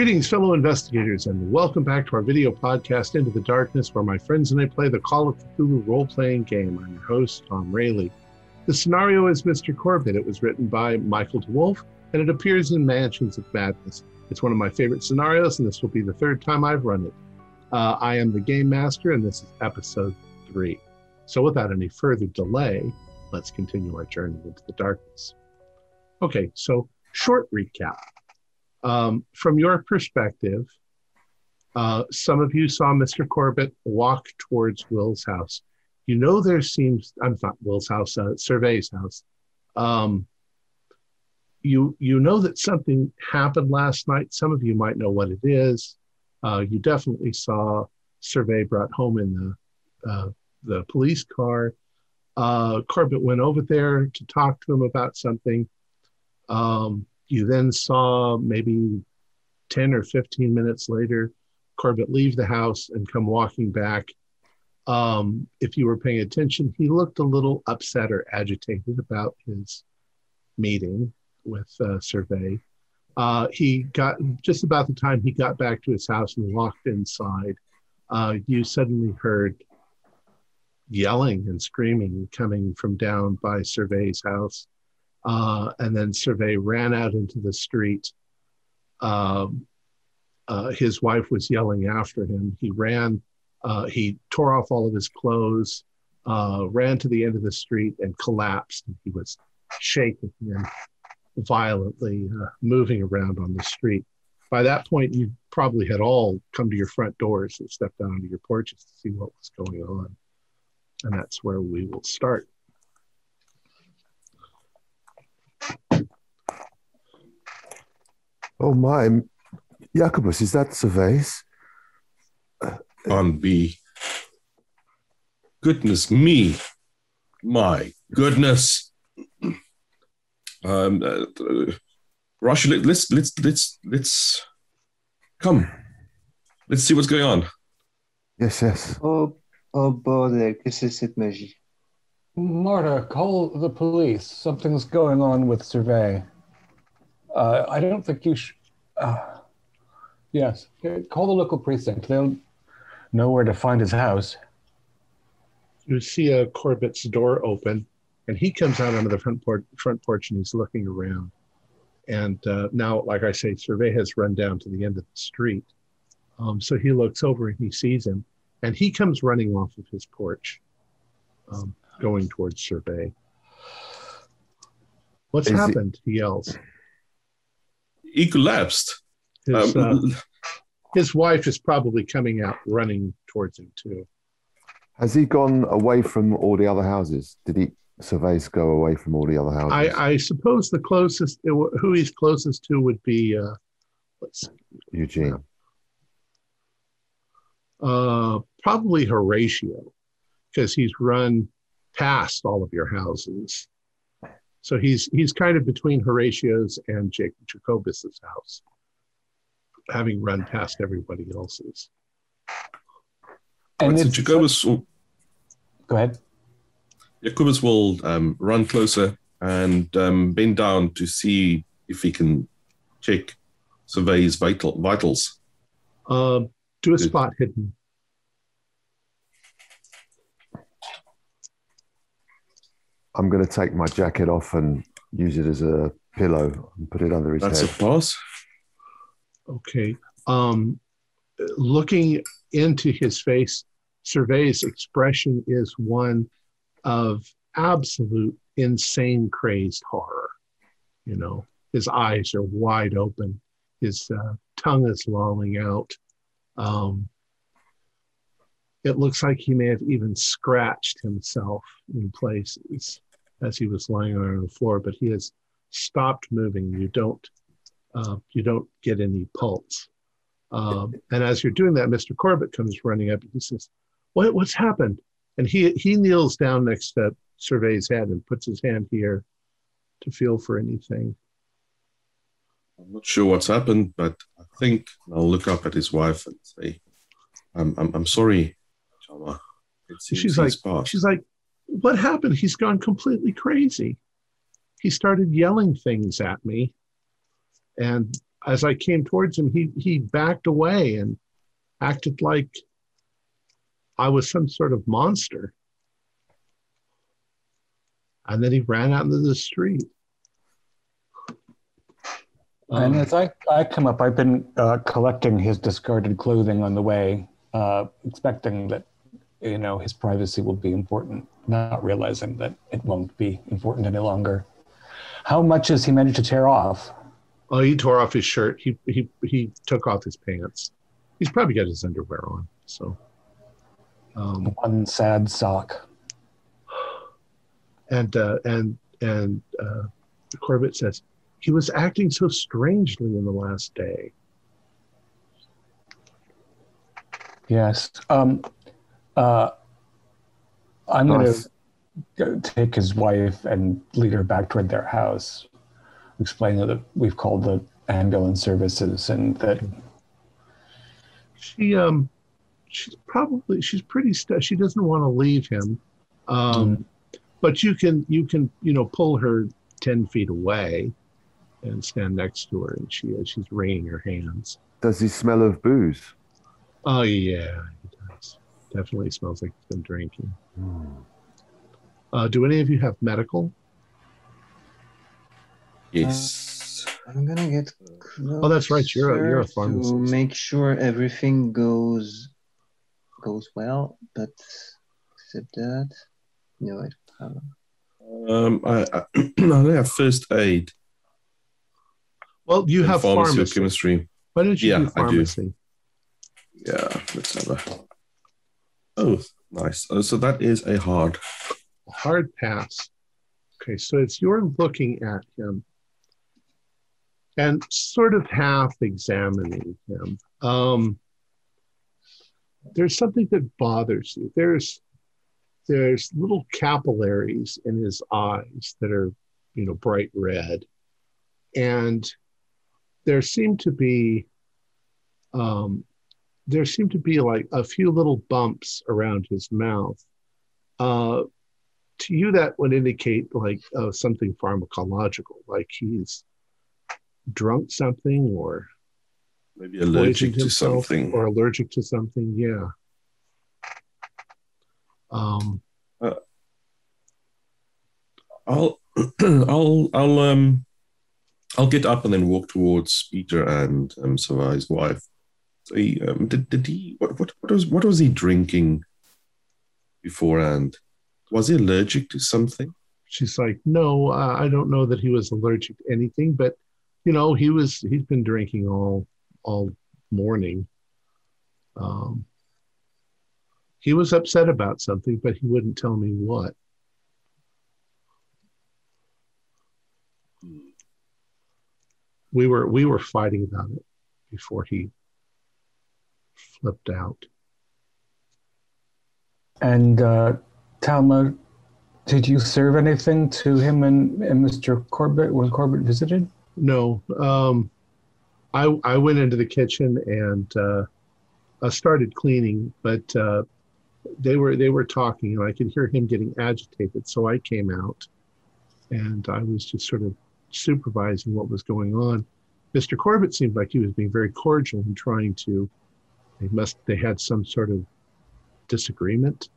Greetings, fellow investigators, and welcome back to our video podcast, Into the Darkness, where my friends and I play the Call of Cthulhu role playing game. I'm your host, Tom Rayleigh. The scenario is Mr. Corbitt. It was written by Michael DeWolfe, and it appears in Mansions of Madness. It's one of my favorite scenarios, and this will be the third time I've run it. Uh, I am the game master, and this is episode three. So, without any further delay, let's continue our journey into the darkness. Okay, so short recap. Um, from your perspective, uh, some of you saw Mr. Corbitt walk towards Will's house. You know there seems I'm not Will's house, uh, Servais's house. Um, you you know that something happened last night. Some of you might know what it is. Uh, you definitely saw Servais brought home in the uh, the police car. Uh, Corbitt went over there to talk to him about something. Um, you then saw maybe 10 or 15 minutes later Corbitt leave the house and come walking back. Um, if you were paying attention, he looked a little upset or agitated about his meeting with uh, Servais. Uh, he got just about the time he got back to his house and walked inside, uh, you suddenly heard yelling and screaming coming from down by Servais's house. Uh, and then Servais ran out into the street. Um, uh, his wife was yelling after him. He ran, uh, he tore off all of his clothes, uh, ran to the end of the street and collapsed. He was shaking and violently uh, moving around on the street. By that point, you probably had all come to your front doors and stepped out onto your porches to see what was going on. And that's where we will start. Oh my, Jacobus, is that Surveys? On B. Goodness me. My goodness. Um, uh, Russia, let's let's let's let's come. Let's see what's going on. Yes, yes. Oh, oh bordel, this is it, magie? Marta, call the police. Something's going on with Servais. Uh, I don't think you should. Uh, yes, call the local precinct. They'll know where to find his house. You see a Corbitt's door open, and he comes out onto the front porch, front porch and he's looking around. And uh, now, like I say, Servais has run down to the end of the street. Um, so he looks over and he sees him, and he comes running off of his porch, um, going towards Servais. What's Is happened? He yells. He collapsed. His, uh, Um, his wife is probably coming out running towards him too. Has he gone away from all the other houses? Did he Surveys go away from all the other houses? I, I suppose the closest, who he's closest to would be, uh, let's see, Eugene. uh, probably Horatio, because he's run past all of your houses. So he's he's kind of between Horatio's and Jake Jacobus's house, having run past everybody else's. And so Jacobus, will- Go ahead. Jacobus will um, run closer and um, bend down to see if he can check Servais's vital, vitals. Uh, do a spot hidden. I'm going to take my jacket off and use it as a pillow and put it under his That's a head. pass. Okay. Um, looking into his face, Servais's expression is one of absolute insane, crazed horror. You know, his eyes are wide open, his uh, tongue is lolling out. Um, it looks like he may have even scratched himself in places as he was lying on the floor, but he has stopped moving. You don't uh, you don't get any pulse. Um, and as you're doing that, Mr. Corbitt comes running up. And he says, "What? What's happened?" And he he kneels down next to Servais's head and puts his hand here to feel for anything. I'm not sure what's happened, but I think I'll look up at his wife and say, "I'm I'm, I'm sorry, Chama. It seems She's like, passed." she's like, "What happened? He's gone completely crazy. He started yelling things at me, and as I came towards him, he he backed away and acted like I was some sort of monster. And then he ran out into the street. and Um, as I, I come up, I've been uh, collecting his discarded clothing on the way, uh, expecting that, you know, his privacy will be important, not realizing that it won't be important any longer. How much has he managed to tear off? oh, he tore off his shirt. He he he took off his pants. He's probably got his underwear on. So, um, One sad sock. and uh, and and uh, Corbitt says he was acting so strangely in the last day. Yes. Um, uh, I'm Nice. going to take his wife and lead her back toward their house, Explain that we've called the ambulance services and that She um, she's probably she's pretty. St- she doesn't want to leave him, um, but you can you can you know pull her ten feet away, and stand next to her, and she uh, she's wringing her hands. Does he smell of booze? Oh yeah, he does. Definitely smells like he's been drinking. Uh, do any of you have medical? Yes. I'm gonna get closer Oh, that's right, you're a- you're a to make sure everything goes goes well, but except that, no, I don't have. Um, I, I, I only have first aid. Well, you have pharmacy or pharmacy. chemistry. Why don't you Yeah, do I do. pharmacy? Yeah, let's have a. Oh, nice. Oh, so that is a hard. Hard pass. Okay, so it's you're looking at him and sort of half examining him. Um, there's something that bothers you. There's there's little capillaries in his eyes that are, you know, bright red, and there seem to be um, there seem to be like a few little bumps around his mouth. Uh, to you, that would indicate like uh, something pharmacological, like he's drunk something or Maybe allergic to something. or allergic to something. Yeah. Um, I'll, I'll, I'll, um, I'll get up and then walk towards Peter and um, Savai's wife. So he, um, did, did he? What, what, what was, what was he drinking beforehand? Was he allergic to something? she's like, no, uh, I don't know that he was allergic to anything, but you know, he was. He's been drinking all all morning. Um, he was upset about something, but he wouldn't tell me what. We were we were fighting about it before he flipped out. And uh, Talma, did you serve anything to him and, and Mr. Corbitt when Corbitt visited? No, um, I I went into the kitchen and uh, I started cleaning, but uh, they were they were talking, and I could hear him getting agitated. So I came out, and I was just sort of supervising what was going on. Mr. Corbitt seemed like he was being very cordial and trying to. They must they had some sort of disagreement.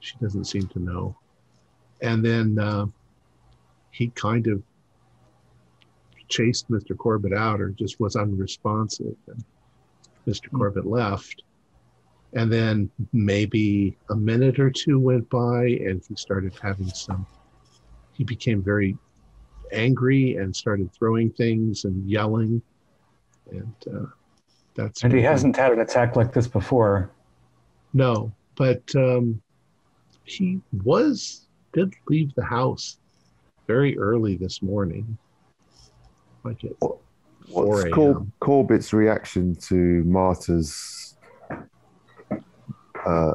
She doesn't seem to know, and then uh, he kind of chased Mr. Corbitt out or just was unresponsive. And Mr. Corbitt left. And then maybe a minute or two went by and he started having some, he became very angry and started throwing things and yelling. And uh, that's. And he hasn't had an attack like this before. No, but um, he was, did leave the house very early this morning. Like at What's Cor- Corbitt's reaction to Marta's uh,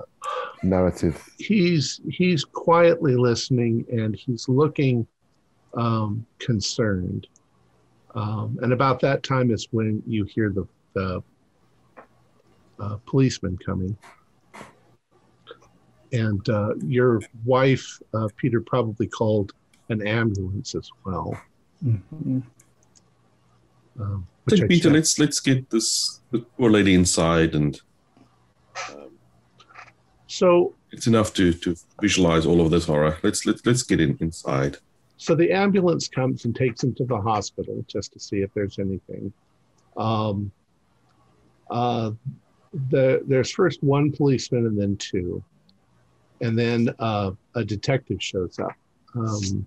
narrative? he's he's quietly listening and he's looking um, concerned. Um, and about that time is when you hear the the uh, policeman coming. And uh, your wife, uh, Peter, probably called an ambulance as well. Mhm. Um, which I Peter. checked. Let's let's get this poor lady inside, and um, So it's enough to to visualize all of this horror. Let's let's let's get in inside. So the ambulance comes and takes him to the hospital just to see if there's anything. Um, uh, the, there's first one policeman and then two. And then uh, a detective shows up. Um,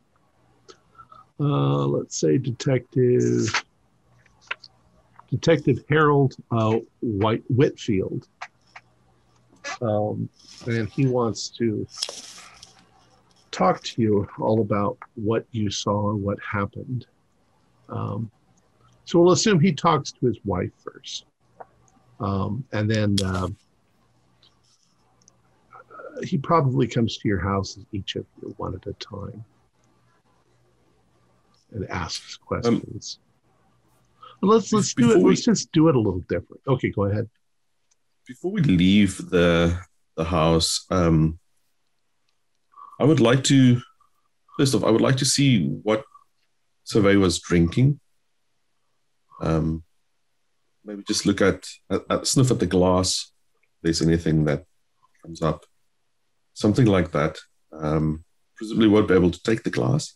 uh, let's say Detective Detective Harold uh, White Whitfield. Um, and he wants to talk to you all about what you saw and what happened. Um, so we'll assume he talks to his wife first. Um, and then uh, he probably comes to your house, each of you, one at a time, and asks questions. But let's let's do it. we- Let's just do it a little different. Okay, go ahead. Before we leave the the house, um, I would like to first off, I would like to see what Servais was drinking. Um, maybe just look at, at, at sniff at the glass. If there's anything that comes up, something like that. Um, presumably, won't be able to take the glass.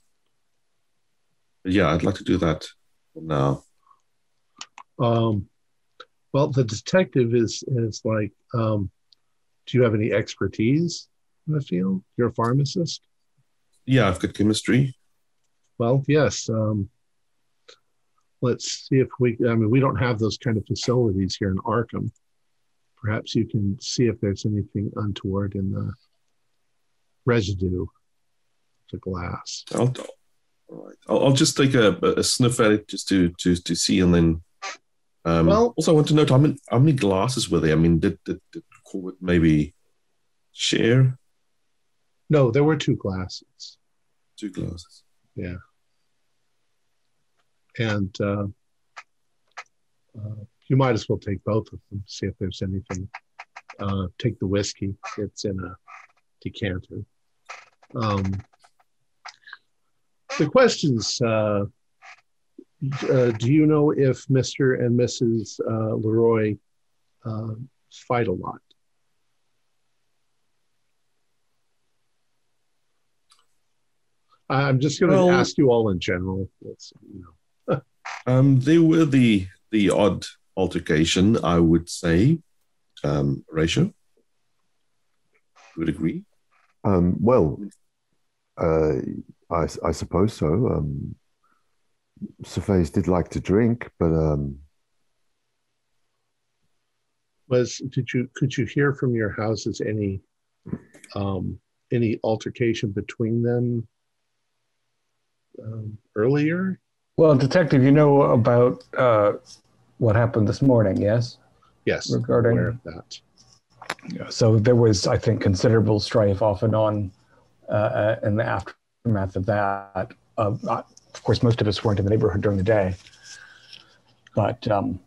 But yeah, I'd like to do that for now. Um, well, the detective is is like, um, do you have any expertise in the field? You're a pharmacist. Yeah, I've got chemistry. Well, yes. Um, let's see if we. I mean, we don't have those kind of facilities here in Arkham. Perhaps you can see if there's anything untoward in the residue, the glass. I'll, all right. I'll, I'll just take a, a sniff at it just to to to see, and then. Um, Well- also, I want to note how many how many glasses were there? I mean, did did, did Corbitt maybe share No, there were two glasses, two glasses? And uh, uh, you might as well take both of them. See if there's anything. Uh, take the whiskey. It's in a decanter. Um, the questions. Uh, uh, do you know if Mr. and Mrs. Uh, Leroy uh, fight a lot? I'm just going to Well- ask you all in general. It's, you know, Um, there were the the odd altercation, I would say. Um, ratio. Would agree. Um, well, uh, I, I suppose so. Um, Surveys did like to drink, but um, was did you could you hear from your houses any um, any altercation between them um, earlier? Well, detective, you know about uh, what happened this morning, yes? Yes, Regarding- aware of that. So there was, I think, considerable strife off and on uh, uh, in the aftermath of that. Uh, of course, most of us weren't in the neighborhood during the day, but um,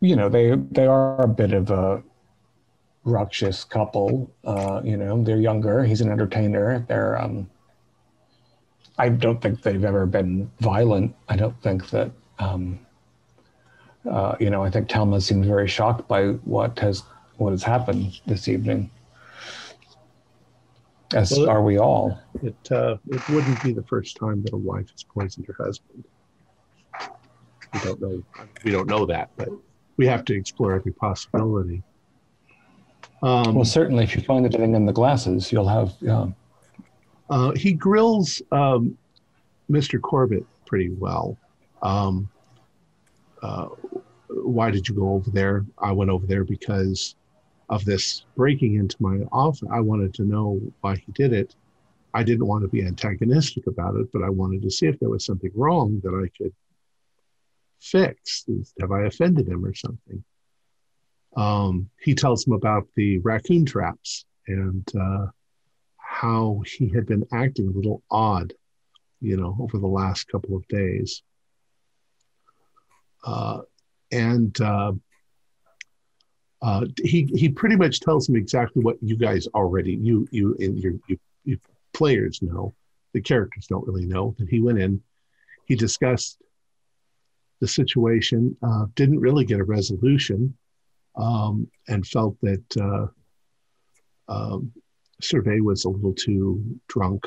you know, they they are a bit of a ruckus couple. Uh, you know, they're younger. He's an entertainer. They're um, I don't think they've ever been violent. I don't think that. Um, uh, you know, I think Talma seems very shocked by what has what has happened this evening, as Well, are we all. It uh, it wouldn't be the first time that a wife has poisoned her husband. We don't know. We don't know that, but we have to explore every possibility. Um, Well, certainly, if you find anything in the glasses, you'll have. Yeah. Uh, he grills um, Mr. Corbitt pretty well. Um, uh, why did you go over there? I went over there because of this breaking into my office. I wanted to know why he did it. I didn't want to be antagonistic about it, but I wanted to see if there was something wrong that I could fix. Have I offended him or something? Um, he tells him about the raccoon traps and uh, how he had been acting a little odd, you know, over the last couple of days. Uh, and uh, uh, he he pretty much tells him exactly what you guys already you you and your you, you players know. The characters don't really know that he went in. He discussed the situation, uh, didn't really get a resolution, um, and felt that uh, um, Servais was a little too drunk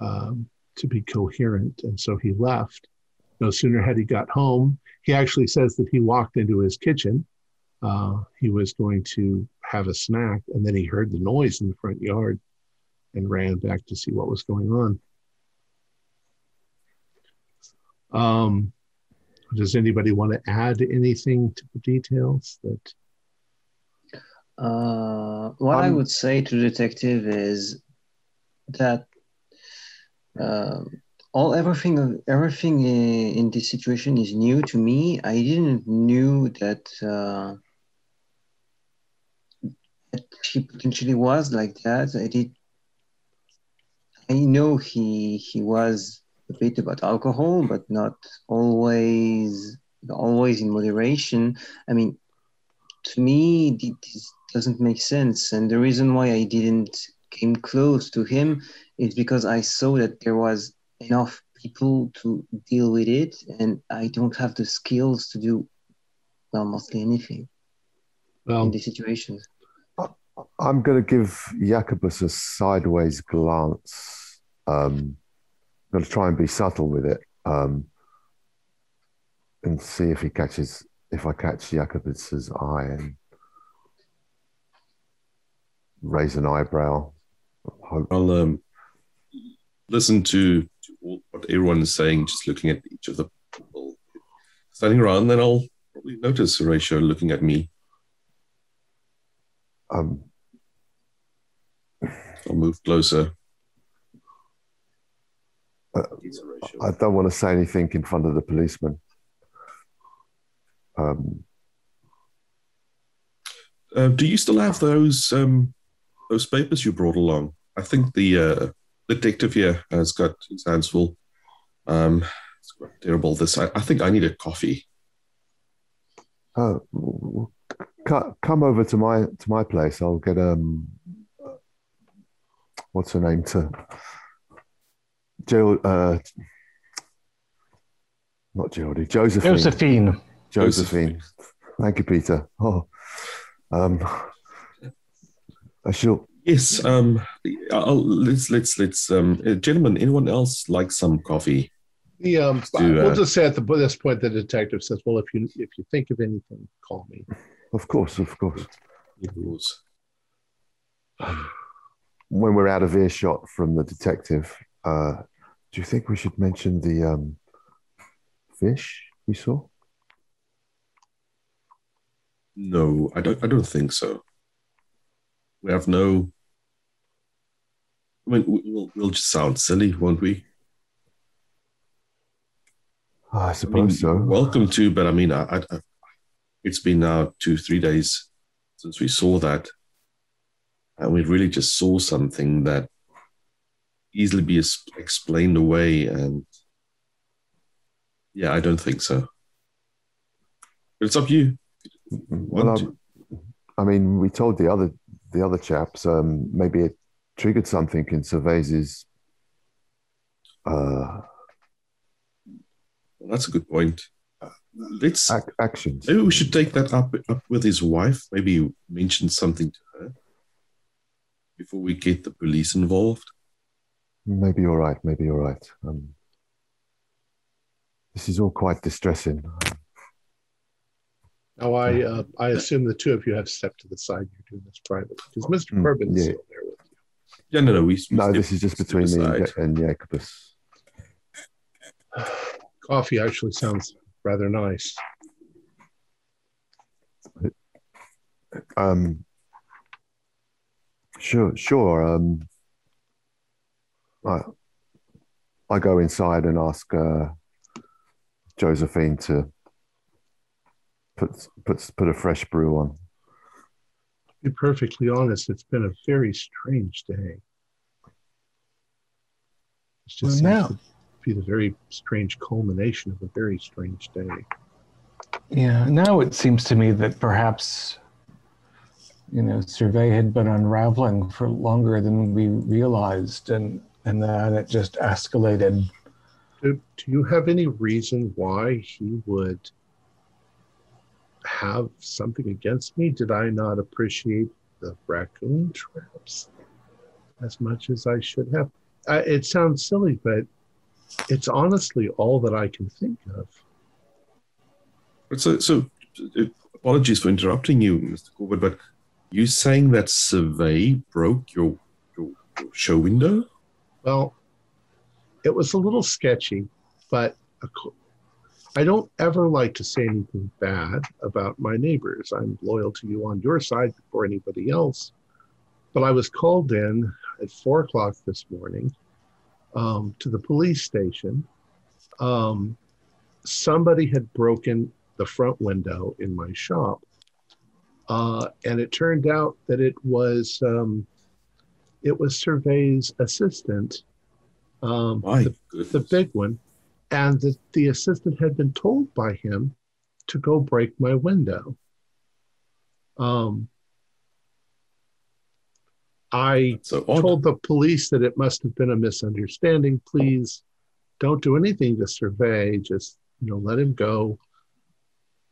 um, to be coherent, and so he left. No sooner had he got home, he actually says that he walked into his kitchen. Uh, he was going to have a snack, and then he heard the noise in the front yard and ran back to see what was going on. Um, does anybody want to add anything to the details that? Uh, what I Um, would say to detective is that um, all everything everything in this situation is new to me. I didn't knew that uh, that he potentially was like that. I did. I know he he was a bit about alcohol, but not always always in moderation. I mean, to me, this doesn't make sense. And the reason why I didn't came close to him is because I saw that there was enough people to deal with it, and I don't have the skills to do well mostly anything Well, in these situations. I'm going to give Jacobus a sideways glance. Um, I'm going to try and be subtle with it um, and see if he catches, if I catch Jacobus's eye and raise an eyebrow. Hope. I'll um, listen to, to all, what everyone is saying, just looking at each of the people standing around. Then I'll probably notice Horatio looking at me. Um, I'll move closer. Uh, I don't want to say anything in front of the policeman. Um, Uh, do you still have those um, those papers you brought along? I think the uh, detective here has got his hands full. Um, it's quite terrible. This, I, I think I need a coffee. uh, come over to my to my place. I'll get um, what's her name to Jill, uh, not Geraldine, Josephine. Josephine. Josephine. Thank you, Peter. Oh, um, I shall. Yes. Um, I'll, let's let's let's um, uh, gentlemen. Anyone else like some coffee? the um, do, we'll uh, just say at the, this point, the detective says, "Well, if you if you think of anything, call me." Of course, of course. Yours. When we're out of earshot from the detective, uh, do you think we should mention the um, fish we saw? No, I don't. I don't think so. We have no. I mean, we- we'll we'll just sound silly, won't we? Ah, I I mean, suppose so. Welcome to, but I mean, I, I, I- it's been now two, three days since we saw that, and we really just saw something that easily be explained away. And yeah, I don't think so. But it's up to you. Well, I mean, we told the other the other chaps um, maybe it triggered something in Cervase's. Uh, Well, that's a good point. Uh, let's ac- actions. maybe we should take that up up with his wife. Maybe mention something to her before we get the police involved. Maybe you're right. Maybe you're right. Um, this is all quite distressing. Now, I uh, I assume the two of you have stepped to the side. You're doing this privately because Mr. Mm, Corbin's yeah. still there with you. Yeah, no, no. We, we No, step- this is just between me and, aside. Ja- and Jacobus. Coffee actually sounds rather nice. Um, sure, sure. Um, I, I go inside and ask uh, Josephine to put put put a fresh brew on. To be perfectly honest, it's been a very strange day. It's just Well, seems now- to be the very strange culmination of a very strange day. Yeah, now it seems to me that perhaps, you know, Servais had been unraveling for longer than we realized, and and that it just escalated Do, do you have any reason why he would have something against me? Did I not appreciate the raccoon traps as much as I should have? I, it sounds silly, but it's honestly all that I can think of. So, so apologies for interrupting you, Mr. Corbitt, but you saying that Servais broke your, your, your show window? Well, it was a little sketchy, but I don't ever like to say anything bad about my neighbors. I'm loyal to you on your side before anybody else. But I was called in at four o'clock this morning um, to the police station. Um, somebody had broken the front window in my shop. Uh, and it turned out that it was um, it was Servais's assistant, um, the, the, big one, and that the assistant had been told by him to go break my window. Um, I so told the police that it must have been a misunderstanding. Please don't do anything to Servais. Just you know, let him go.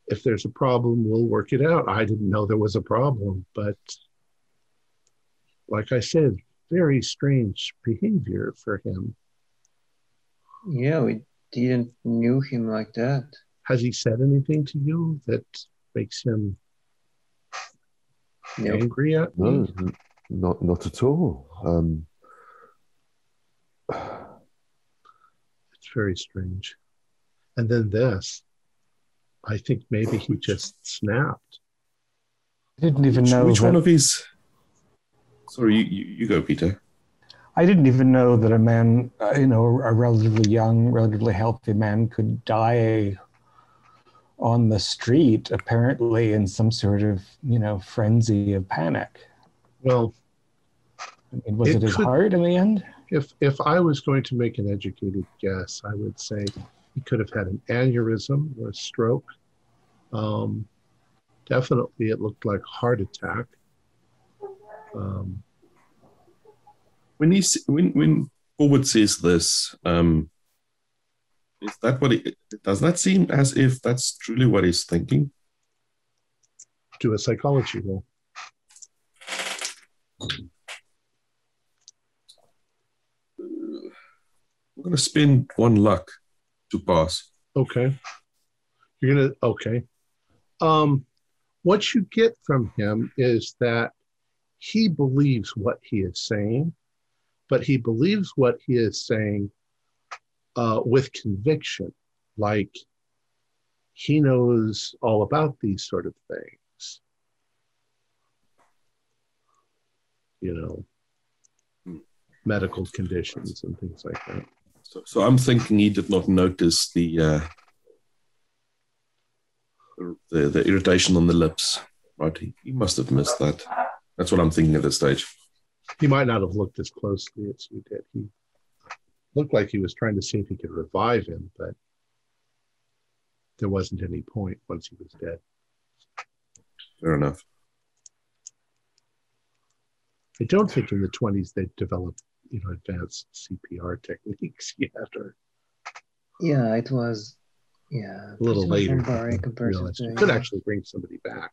If there's a problem, we'll work it out. I didn't know there was a problem, but like I said, very strange behavior for him. Yeah, we didn't knew him like that. Has he said anything to you that makes him nope. angry at me? No, not not at all. Um, it's very strange. And then this, I think maybe he just snapped. I didn't even which, know which that... one of his. Sorry, you, you, you go, Peter. I didn't even know that a man, uh, you know, a relatively young, relatively healthy man could die on the street, apparently in some sort of, you know, frenzy of panic. Well, I mean, was it, it his could, heart in the end? If if I was going to make an educated guess, I would say he could have had an aneurysm or a stroke. Um, definitely, it looked like heart attack. Um, when he when when Forward says this, um, is that what he does? That seem as if that's truly what he's thinking? Do a psychology roll. I'm going to spend one luck to pass. Okay. You're going to, okay. Um, what you get from him is that he believes what he is saying but he believes what he is saying uh, with conviction, like he knows all about these sort of things. You know, medical conditions and things like that. So, so I'm thinking he did not notice the, uh, the the irritation on the lips, right? He, he must have missed that. That's what I'm thinking at this stage he might not have looked as closely as you did. He looked like he was trying to see if he could revive him, but there wasn't any point once he was dead. Fair enough. I don't think in the 20s they developed, you know, advanced CPR techniques yet. Or yeah, it was yeah a little later. You could actually bring somebody back.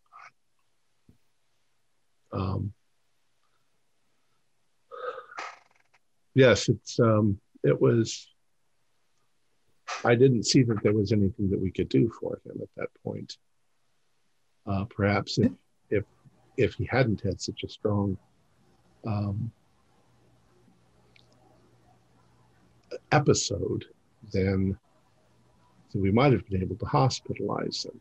Um, yes, it's um, it was. I didn't see that there was anything that we could do for him at that point. Uh, perhaps if if if he hadn't had such a strong um, episode, then we might have been able to hospitalize him.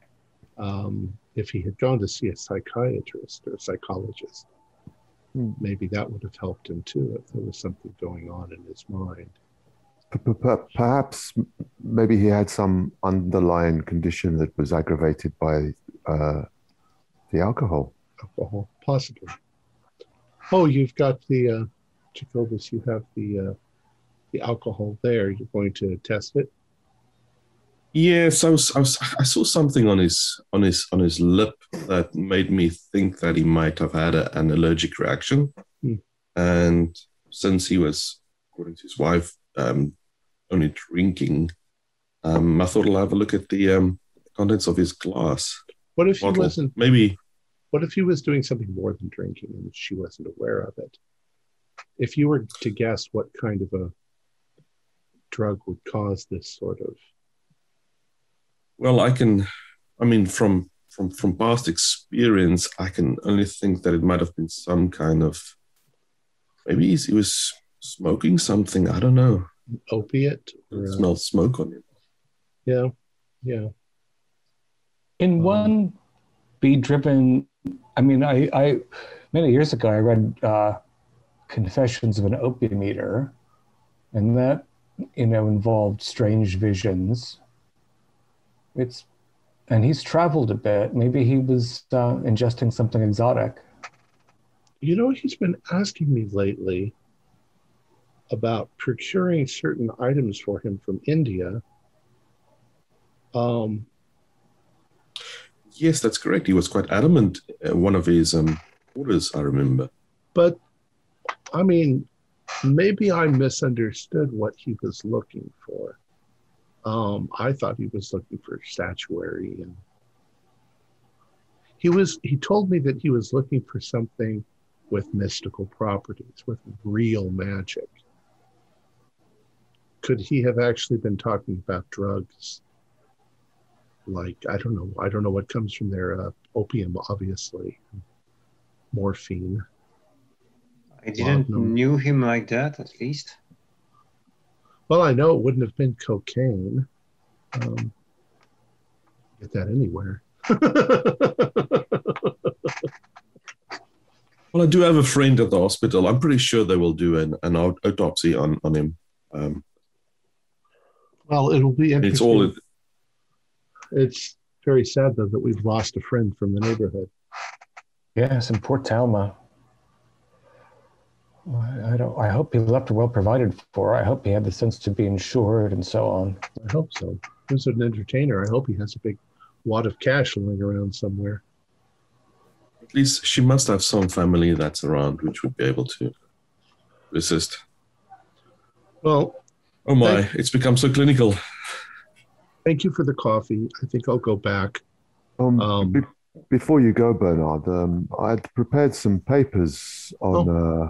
Um, if he had gone to see a psychiatrist or a psychologist. Maybe that would have helped him too if there was something going on in his mind. Perhaps maybe he had some underlying condition that was aggravated by uh, the alcohol. Alcohol, possibly. Oh, you've got the uh, Jacobus. You have the uh, the alcohol there. You're going to test it. Yes, I was, I was. I saw something on his on his on his lip that made me think that he might have had a, an allergic reaction. Hmm. And since he was, according to his wife, um, only drinking, um, I thought I'll have a look at the um, contents of his glass What if he wasn't? Maybe What if he was doing something more than drinking and she wasn't aware of it? If you were to guess what kind of a drug would cause this sort of Well, I can. I mean, from from from past experience, I can only think that it might have been some kind of. Maybe he was smoking something. I don't know. opiate, or, uh, smelled smoke on him. yeah, yeah. In Um, one be driven, I mean, I, I many years ago I read uh, Confessions of an Opium Eater, and that you know involved strange visions. It's and he's traveled a bit. Maybe he was uh, ingesting something exotic. You know, he's been asking me lately about procuring certain items for him from India. Um, Yes, that's correct. He was quite adamant. Uh, one of his um, orders, I remember. but I mean, maybe I misunderstood what he was looking for. Um, I thought he was looking for statuary, and he was. He told me that he was looking for something with mystical properties, with real magic. Could he have actually been talking about drugs? Like I don't know. I don't know what comes from there. Uh, opium, obviously, morphine. I didn't knew him like that, at least. Well, I know it wouldn't have been cocaine. Um, get that anywhere. Well, I do have a friend at the hospital. I'm pretty sure they will do an, an autopsy on, on him. Um, well, it'll be interesting. it's all It's very sad though that we've lost a friend from the neighborhood. Yes, in Port Talma. I I don't. I hope he left well provided for. I hope he had the sense to be insured and so on. I hope so. Who's an entertainer? I hope he has a big wad of cash lying around somewhere. at least she must have some family that's around which would be able to assist. Well, Oh my, it's become so clinical. thank you for the coffee. I think I'll go back. Um, Um, be- before you go, Bernard, um, I had prepared some papers on uh,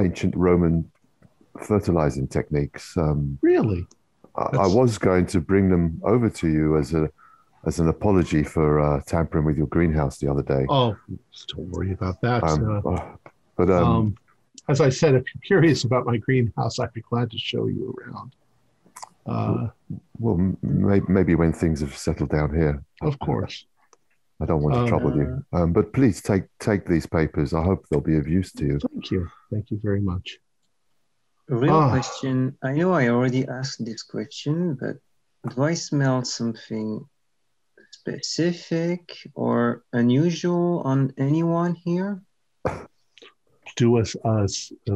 ancient Roman fertilizing techniques. Um, Really? I, I was going to bring them over to you as a as an apology for uh, tampering with your greenhouse the other day. Oh, don't worry about that. Um, Uh, uh, but um, um, as I said, if you're curious about my greenhouse, I'd be glad to show you around. Uh, well, maybe when things have settled down here. of course. I don't want to Um, trouble you. Um, but please take take these papers. I hope they'll be of use to you. Thank you. Thank you very much. A real Ah. question. I know I already asked this question, but do I smell something specific or unusual on anyone here? Do us a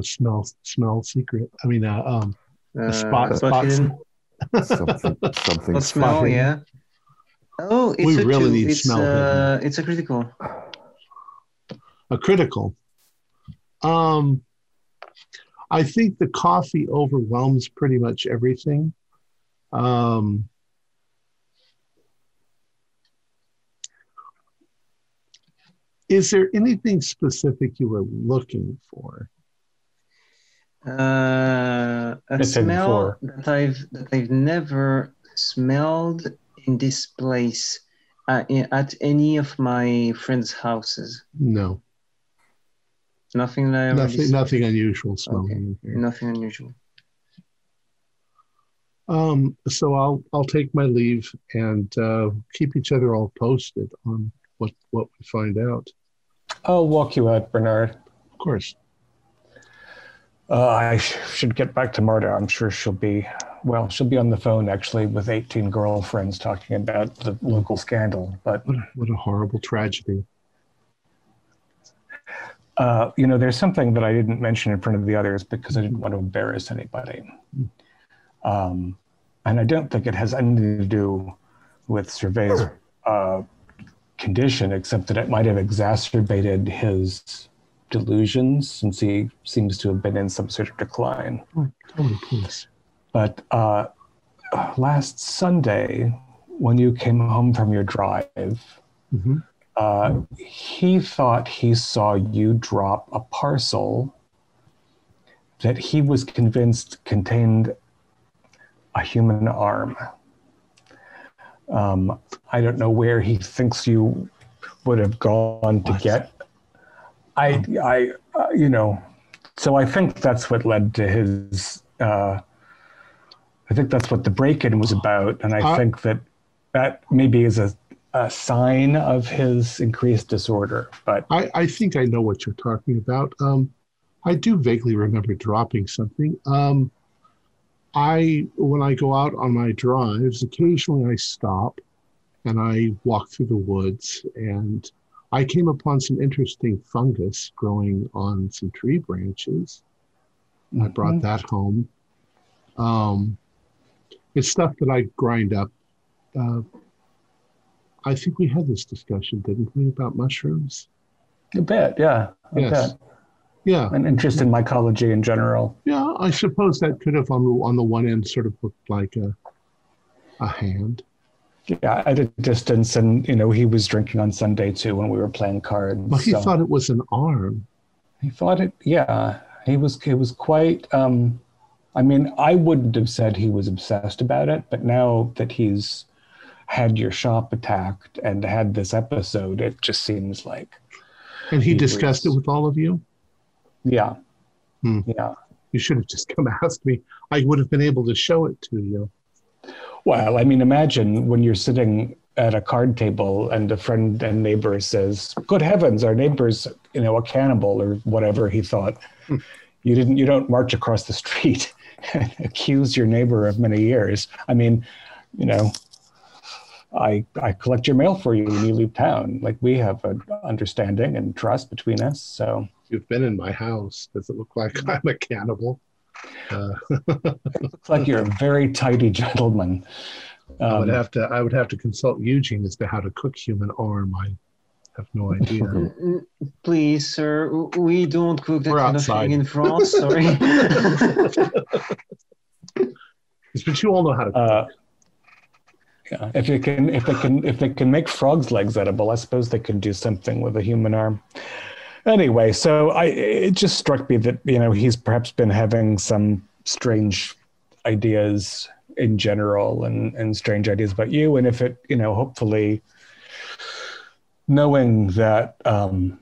smell smell secret. I mean, uh, um, Uh, a spot spot spot. hidden? Something something Spot smell, yeah. Oh, it's We a really two. need it's, smell uh, it's a critical. a critical. Um, I think the coffee overwhelms pretty much everything. Um, is there anything specific you were looking for? Uh, a It's in smell that I've that I've never smelled in this place uh, in, at any of my friends' houses. No, Nothing that I nothing, nothing unusual smelling Okay. here. nothing unusual. Um, so I'll I'll take my leave and uh, keep each other all posted on what what we find out. I'll walk you out, Bernard. Of course. Uh, I sh- should get back to Marta. I'm sure she'll be, well, she'll be on the phone actually with 18 girlfriends talking about the local scandal. But, What a, what a horrible tragedy. uh, you know, there's something that I didn't mention in front of the others because I didn't want to embarrass anybody. Um, and I don't think it has anything to do with Servais's uh, condition, except that it might have exacerbated his delusions since he seems to have been in some sort of decline. Me, please. But uh, last Sunday, when you came home from your drive, Mhm. uh, he thought he saw you drop a parcel that he was convinced contained a human arm. Um, I don't know where he thinks you would have gone to get. I, I, uh, you know, so I think that's what led to his. Uh, I think that's what the break-in was about, and I Uh, think that that maybe is a, a sign of his increased disorder. But I, I think I know what you're talking about. Um, I do vaguely remember dropping something. Um, I when I go out on my drives, occasionally I stop and I walk through the woods, and I came upon some interesting fungus growing on some tree branches. I brought that home. Um, it's stuff that I grind up. Uh, I think we had this discussion, didn't we, about mushrooms? a bit, yeah, a Yes. bit. Yeah, An interest in mycology in general. yeah. I suppose that could have on the on the one end sort of looked like a a hand. Yeah, at a distance, and you know, he was drinking on Sunday too when we were playing cards. Well, he so- thought it was an arm. He thought it. Yeah, he was. He was quite. Um, I mean, I wouldn't have said he was obsessed about it, but now that he's had your shop attacked and had this episode, it just seems like, And he He discussed it with all of you. yeah, Hmm. yeah. You should have just come ask me. I would have been able to show it to you. Well, I mean, imagine when you're sitting at a card table and a friend and neighbor says, "Good heavens, our neighbor's you know a cannibal or whatever." He thought. Hmm. You didn't. You don't march across the street and accuse your neighbor of many years. I mean, you know, I I collect your mail for you when you leave town. Like we have an understanding and trust between us. So You've been in my house. Does it look like I'm a cannibal? Uh, looks like you're a very tidy gentleman. I would Um, have to. I would have to consult Eugene as to how to cook human arm. I have no idea. Please, sir, we don't cook that We're kind outside. of thing in France. Sorry. but you all know how to cook. Uh, yeah, if they can, if they can, if they can make frogs' legs edible, I suppose they can do something with a human arm. Anyway, so I, it just struck me that you know he's perhaps been having some strange ideas in general and and strange ideas about you, and if it, you know, hopefully, knowing that, um,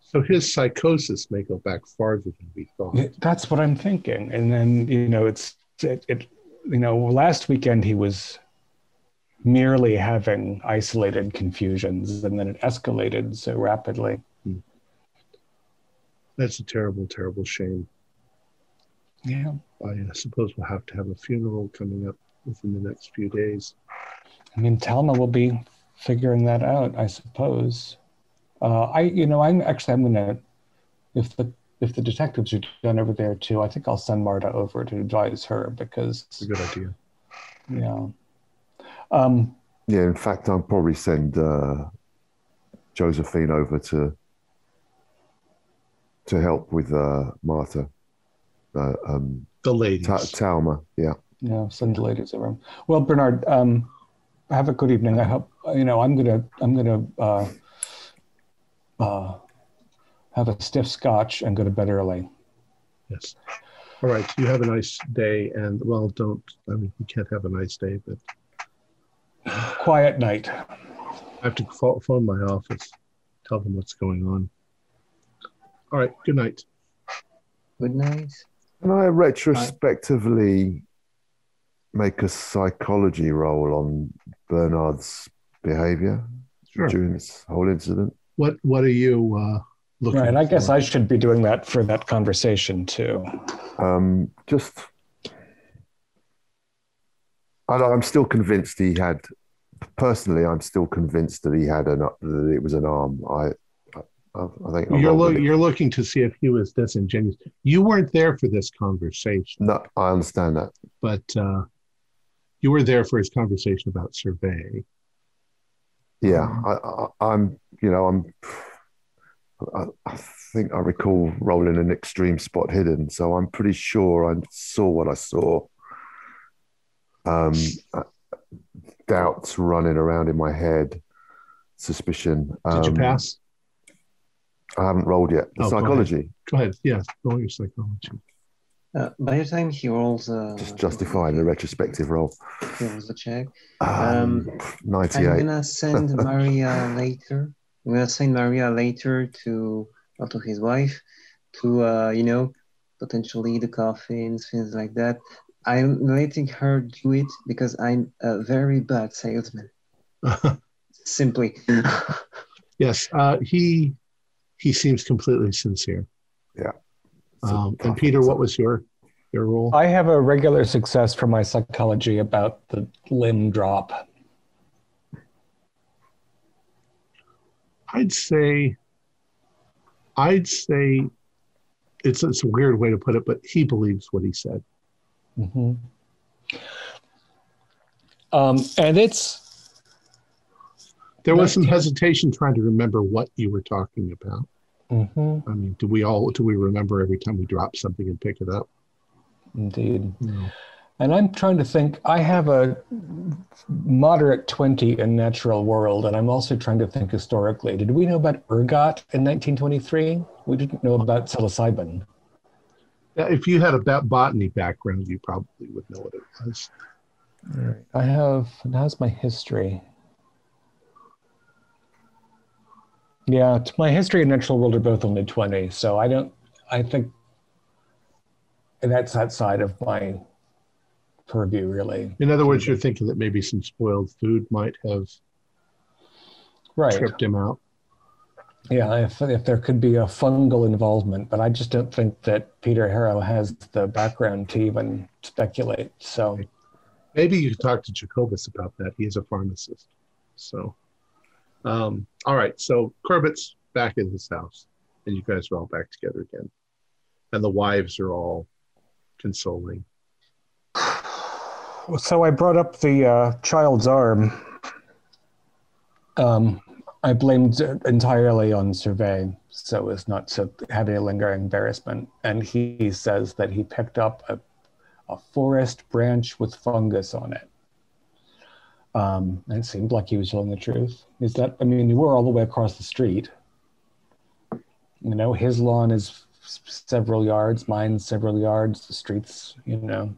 so his psychosis may go back farther than we thought. that's what I'm thinking, and then you know, it's it, it you know, last weekend he was merely having isolated confusions and then it escalated so rapidly. That's a terrible, terrible shame. Yeah. I uh, suppose we'll have to have a funeral coming up within the next few days. I mean, Talma will be figuring that out, I suppose. Uh, I, you know, I'm actually, I'm gonna, if the if the detectives are done over there too, I think I'll send Marta over to advise her because, It's a good idea. yeah. Um, Yeah, in fact, I'll probably send uh, Josephine over to to help with uh, Martha. Uh, um, The ladies. Ta- Talma, yeah. Yeah, send the ladies over. Well, Bernard, um, have a good evening. I hope you know. I'm gonna. I'm gonna uh, uh, have a stiff scotch and go to bed early. Yes. All right. You have a nice day, and well, don't. I mean, you can't have a nice day, but Quiet night. I have to pho- phone my office, tell them what's going on. All right. Good night. Good night. Can I retrospectively make a psychology roll on Bernard's behavior Sure. during this whole incident? What What are you uh, looking? Right. I guess? I should be doing that for that conversation too. Um, just, I, I'm still convinced he had. Personally, I'm still convinced that he had an that it was an arm. I, I, I think I'm You're lo- it. you're looking to see if he was disingenuous. You weren't there for this conversation, No, I understand that. but uh, you were there for his conversation about Servais. Yeah, Um, I, I, I'm. You know, I'm. I, I think I recall rolling an extreme spot hidden, so I'm pretty sure I saw what I saw. Um, uh, doubts running around in my head, suspicion. Did you Um, pass? I haven't rolled yet. The Oh, go ahead. psychology, Go ahead. Yeah, roll your psychology. Uh, by the time he rolls, uh, just justifying the retrospective roll. he rolls a check. Um, I'm gonna send Maria later. I'm gonna send Maria later to or to his wife to uh, you know potentially the coffins, things like that. I'm letting her do it because I'm a very bad salesman. Simply. yes, uh, he he seems completely sincere. Yeah. Um, and Peter, what was your your role? I have a regular success for my psychology about the limb drop. I'd say, I'd say, it's it's a weird way to put it, but he believes what he said. Hmm Um, and it's There was some hesitation trying to remember what you were talking about. Mm-hmm. I mean, do we all do we remember every time we drop something and pick it up? indeed. No. And I'm trying to think. I have a moderate 20 in natural world, and I'm also trying to think historically. Did we know about ergot in 1923? We didn't know about psilocybin. If you had a botany background, you probably would know what it was. I have. How's my history? Yeah, my history and natural world are both only 20, so I don't. I think that's outside of my purview, really. In other words, you're thinking that maybe some spoiled food might have Right. tripped him out. Yeah, if, if there could be a fungal involvement, but I just don't think that Peter Harrow has the background to even speculate. So, Maybe you could talk to Jacobus about that. He is a pharmacist. So, um, all right. So Corbitt's back in his house, and you guys are all back together again, and the wives are all consoling. so I brought up the uh, child's arm. Um, I blamed entirely on Servais so as not to have any lingering embarrassment. And he says that he picked up a, a forest branch with fungus on it. Um, it seemed like he was telling the truth. Is that, I mean, you were all the way across the street. You know, his lawn is several yards, mine's several yards, the streets, you know.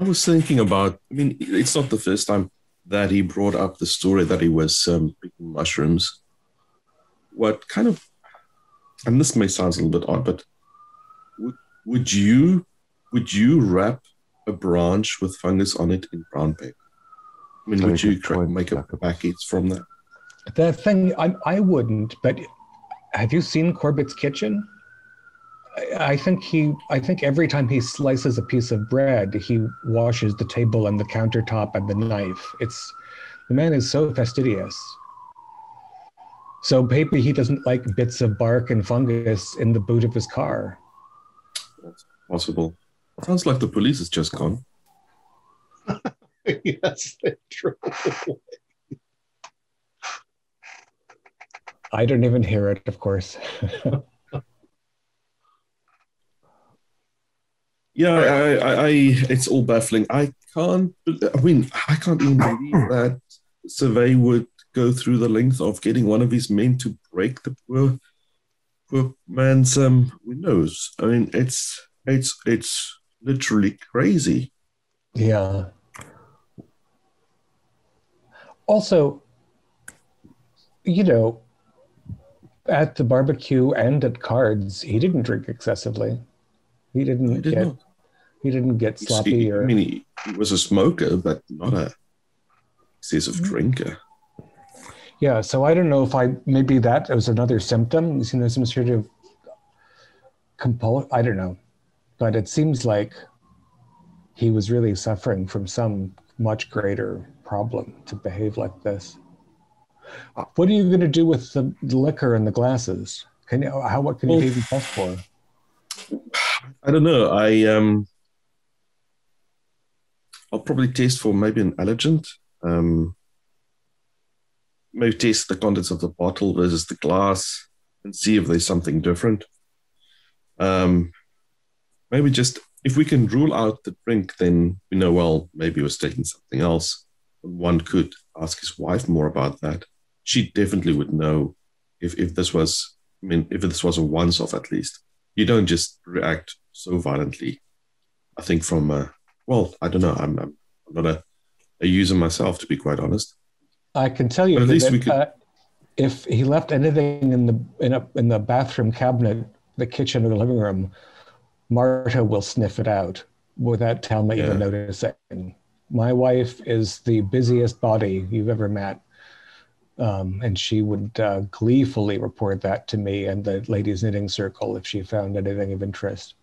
I was thinking about, I mean, it's not the first time that he brought up the story that he was um, picking mushrooms. What kind of, and this may sound a little bit odd, but would, would you would you wrap a branch with fungus on it in brown paper? I mean, Very would you good cra- point, make a Jacob. packet from that? The thing I, I wouldn't, but have you seen Corbitt's kitchen? I, I think he I think every time he slices a piece of bread, he washes the table and the countertop and the knife. It's the man is so fastidious. So maybe he doesn't like bits of bark and fungus in the boot of his car. That's possible. Sounds like the police has just gone. yes, they drove away. I don't even hear it, of course. Yeah, I, I, I, it's all baffling. I can't. I mean, I can't even believe that Servais would go through the length of getting one of his men to break the poor, poor man's um, windows. I mean, it's it's it's literally crazy. Yeah. Also, you know, at the barbecue and at cards, he didn't drink excessively. He didn't I did get not. He didn't get sloppy he- or I mean, he, he was a smoker, but not a excessive drinker. yeah. So I don't know if I maybe that was another symptom. You know, some sort of compul. I don't know, but it seems like he was really suffering from some much greater problem to behave like this. What are you going to do with the liquor and the glasses? Can you, how what can you Well- even test for? I don't know. I um, I'll probably test for maybe an allergen. Um, maybe taste the contents of the bottle versus the glass and see if there's something different. Um, maybe just if we can rule out the drink, then we know well maybe he was taking something else. One could ask his wife more about that. She definitely would know if if this was I mean if this was a once off at least. You don't just react so violently. I think from uh, well I don't know I'm, I'm not a, a user myself to be quite honest. I can tell you But at that we could- uh, if he left anything in the in a in the bathroom cabinet, the kitchen, or the living room, Marta will sniff it out without Telma Yeah. even noticing. My wife is the busiest body you've ever met. Um, and she would uh, gleefully report that to me and the ladies' knitting circle if she found anything of interest,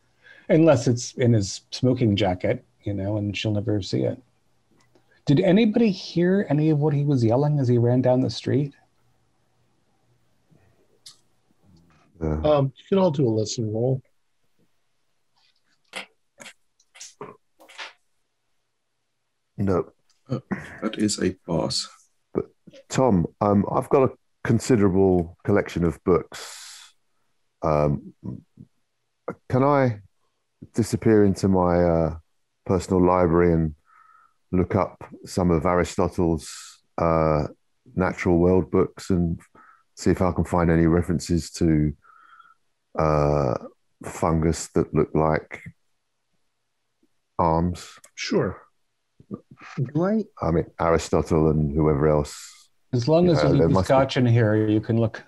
unless it's in his smoking jacket, you know, and she'll never see it. Did anybody hear any of what he was yelling as he ran down the street? Yeah. Um, you can all do a listen roll. No, That is a pass. Tom, um, I've got a considerable collection of books. Um, can I disappear into my uh, personal library and look up some of Aristotle's uh, natural world books and see if I can find any references to uh, fungus that look like arms? Sure. Do I? I mean, Aristotle and whoever else. As long as Yeah, you there leave the be- scotch in here, you can look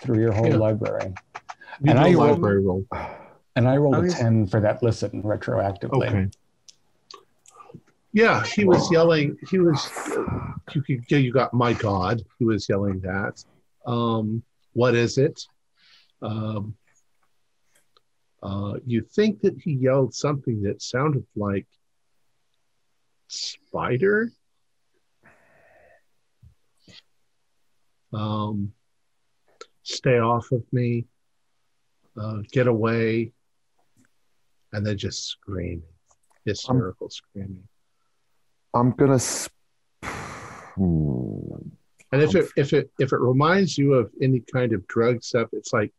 through your whole Yeah. library. You And do I a library roll. And I rolled How a 10 for that listen retroactively. Okay. Yeah, he was yelling. He was. You could. You got my God. He was yelling that. Um, what is it? Um, uh, you think that he yelled something that sounded like spider? Um, stay off of me. Uh, get away. And then just screaming, hysterical screaming. I'm gonna. Hmm. And if it if it if it reminds you of any kind of drug stuff, it's like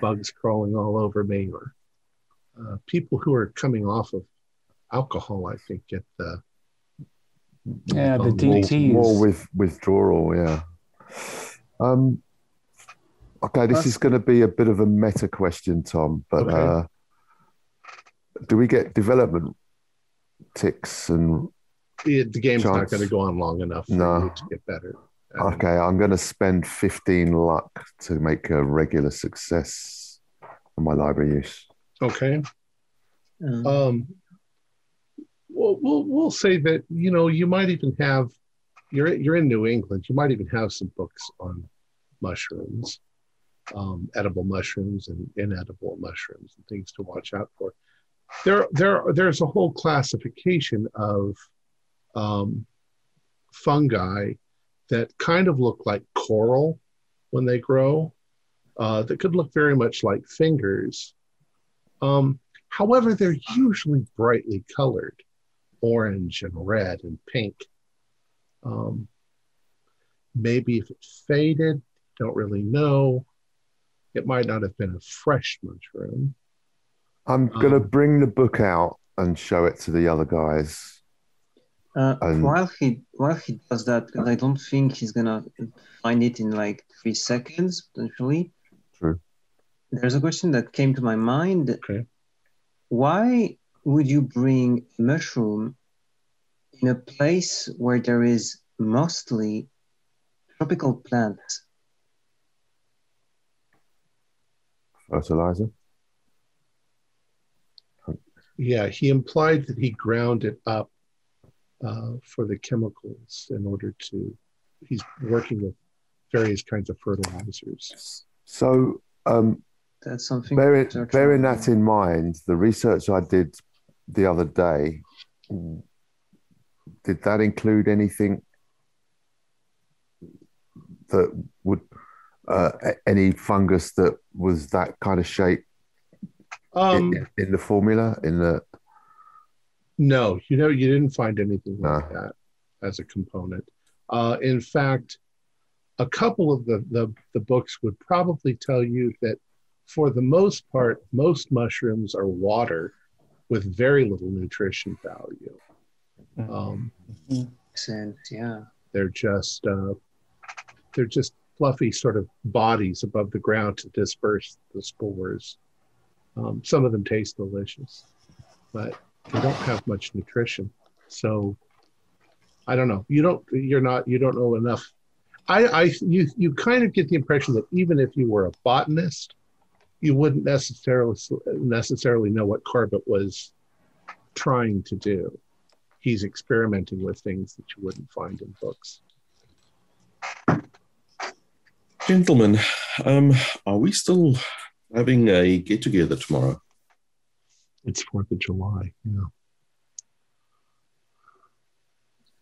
bugs crawling all over me, or uh, people who are coming off of alcohol. I think get the Yeah, the more- DTs. more with withdrawal yeah um okay this is going to be a bit of a meta question tom but Okay. uh do we get development ticks and the, the game's not going to go on long enough for No. you to get better. at it. okay i'm going to spend 15 luck to make a regular success on my library use Okay. Um, Um, we'll, we'll we'll say that you know you might even have you're you're in New England. You might even have some books on mushrooms, um, edible mushrooms and inedible mushrooms and things to watch out for. There there there's a whole classification of um, fungi that kind of look like coral when they grow. Uh, that could look very much like fingers. Um, However, they're usually brightly colored, orange and red and pink. Um, maybe if it faded, don't really know. It might not have been a fresh mushroom. i'm going to Um, bring the book out and show it to the other guys uh, and- while he while he does that, because I don't think he's gonna find it in like three seconds potentially. True. There's a question that came to my mind. Okay. Why would you bring a mushroom in a place where there is mostly tropical plants? fertilizer Yeah, he implied that he ground it up uh, for the chemicals in order to. He's working with various kinds of fertilizers. so um That's something. bearing, bearing that in mind, the research I did the other day, did that include anything that would uh, any fungus that was that kind of shape Um, in, in the formula? In the No, you know, you didn't find anything like No. that as a component. Uh, in fact, a couple of the, the, the books would probably tell you that for the most part, most mushrooms are water with very little nutrition value. Um, Sense, yeah. they're just uh, they're just fluffy sort of bodies above the ground to disperse the spores. Um, some of them taste delicious, but they don't have much nutrition. So I don't know. You don't. You're not. You don't know enough. I. I. You. You kind of get the impression that even if you were a botanist, you wouldn't necessarily necessarily know what Corbitt was trying to do. He's experimenting with things that you wouldn't find in books. Gentlemen, um, are we still having a get together tomorrow? It's Fourth of July. Yeah.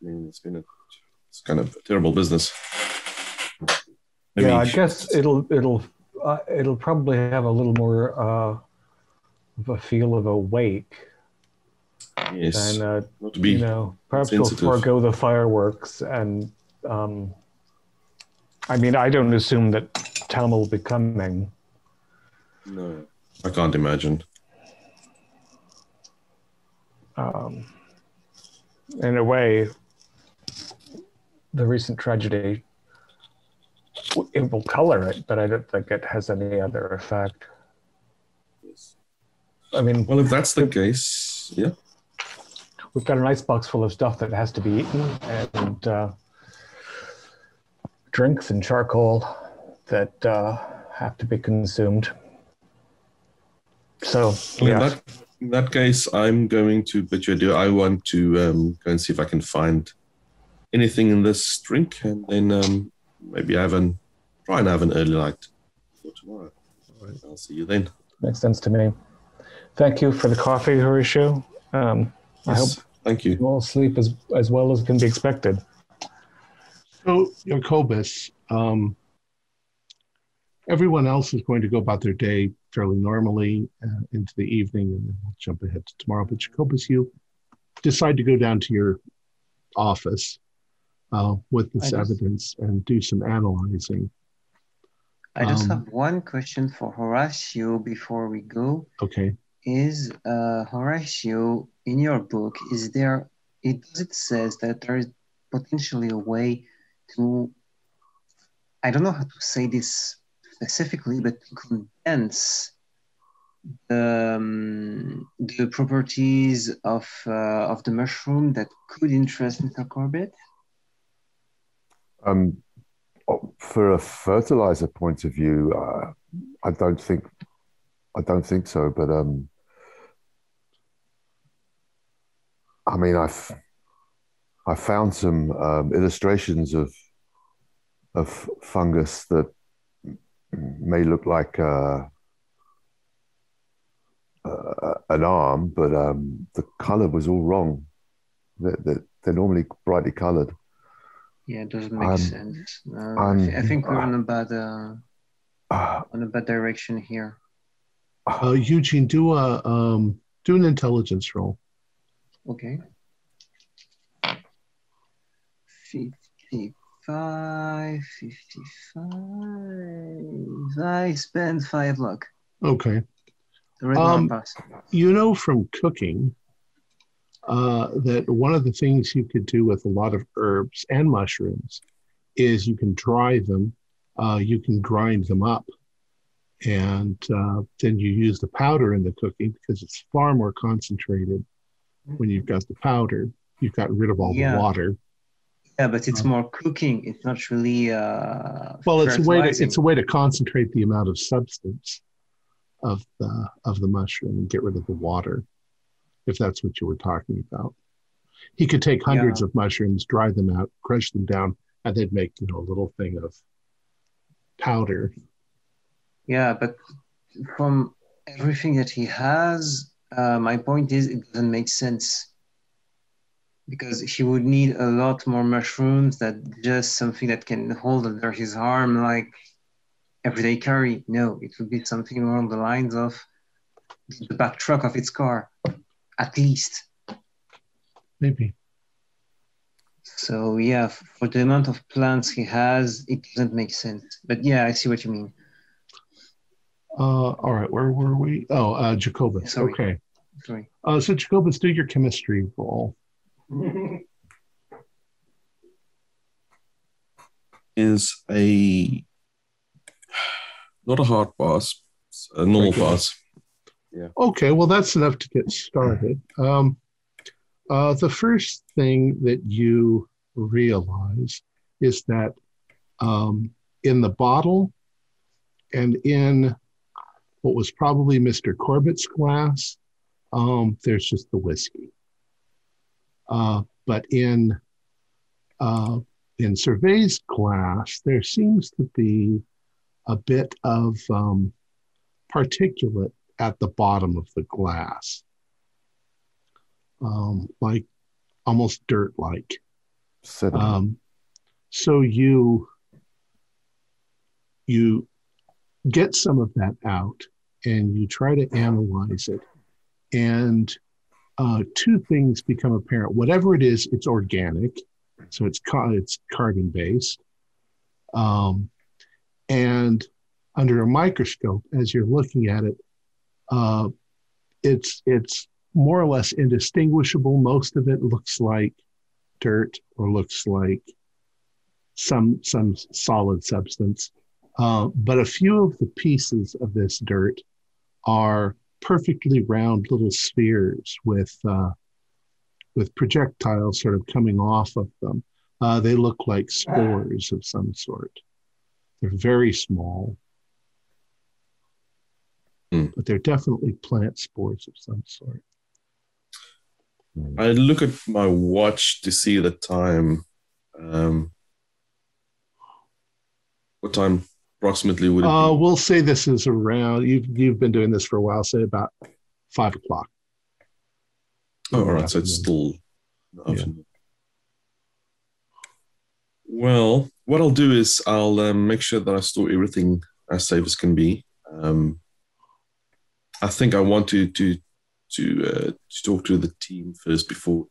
I mean, it's been a it's kind of a terrible business. yeah, I guess it'll it'll uh, it'll probably have a little more uh, of a feel of a wake, yes, and uh, not to be you know perhaps we'll forego the fireworks and. Um, I mean, I don't assume that Tom will be coming. no, I can't imagine. Um, in a way, the recent tragedy it will color it, but I don't think it has any other effect. I mean, Well, if that's the case, yeah, we've got an icebox full of stuff that has to be eaten, and uh, drinks and charcoal that uh, have to be consumed. So, Well, in, yeah, that, in that case, I'm going to bid you adieu. I want to um, go and see if I can find anything in this drink, and then um, maybe have an try and have an early night for tomorrow. I'll see you then. makes sense to me. Thank you for the coffee, Horatio. Um, I hope Yes, thank you. you all sleep as, as well as can be expected. So, Jacobus, um, everyone else is going to go about their day fairly normally uh, into the evening, and then we'll jump ahead to tomorrow. But Jacobus, you decide to go down to your office uh, with this just- evidence and do some analyzing. I just Um, have one question for Horatio before we go. Okay. Is uh, Horatio in your book? Is there? It does it says that there is potentially a way to. I don't know how to say this specifically, but to condense the um, the properties of uh, of the mushroom that could interest Mr. Corbitt. Um, oh, for a fertilizer point of view, uh, I don't think, I don't think so. But um, I mean, I've I found some um, illustrations of of fungus that may look like uh, uh, an arm, but um, the color was all wrong. They're, they're, they're normally brightly colored. Yeah, it doesn't make Um, sense. Uh, I, um, I think we're on a bad uh, Ah, on a bad direction here. Uh, Eugene, do a um, do an intelligence roll. Okay. 55, 55. I spent five luck. Okay. The regular Um, pass. You know from cooking uh, that one of the things you could do with a lot of herbs and mushrooms is you can dry them, uh, you can grind them up, and uh, then you use the powder in the cooking because it's far more concentrated when you've got the powder. You've gotten rid of all Yeah. the water. Yeah, but it's more cooking. It's not really. Uh, Well, it's a way to it's a way to concentrate the amount of substance of the of the mushroom and get rid of the water, if that's what you were talking about. He could take hundreds of mushrooms, dry them out, crush them down, and they'd make you know a little thing of powder. Yeah, but from everything that he has, uh, my point is it doesn't make sense because he would need a lot more mushrooms than just something that can hold under his arm like everyday carry. No, it would be something along the lines of the back truck of its car, at least. Maybe. So yeah, for the amount of plants he has, it doesn't make sense. But yeah, I see what you mean. Uh, all right, where were we? Oh, uh, Jacobus. Sorry. Okay. Sorry. Uh, so Jacobus, do your chemistry roll. Is a not a hard pass, a normal Regular. pass. Okay, well, that's enough to get started. Um, uh, the first thing that you realize is that um, in the bottle and in what was probably Mr. Corbitt's glass, um, there's just the whiskey. Uh, but in uh, in Servais's glass, there seems to be a bit of um, particulate at the bottom of the glass, um, like almost dirt like. Um, so you you get some of that out and you try to analyze it, and uh, two things become apparent. Whatever it is, it's organic, so it's ca- it's carbon based, um, and under a microscope, as you're looking at it, uh, it's it's more or less indistinguishable. Most of it looks like dirt or looks like some some solid substance. Uh, but a few of the pieces of this dirt are perfectly round little spheres with uh, with projectiles sort of coming off of them. Uh, they look like spores of some sort. They're very small, Hmm. but they're definitely plant spores of some sort. I look at my watch to see the time. Um, what time approximately would Uh, we'll say this is around. You've you've been doing this for a while. Say about five o'clock. Oh, all right, so it's still afternoon. Well, what I'll do is I'll um, make sure that I store everything as safe as can be. Um, I think I want to to to, uh, to talk to the team first before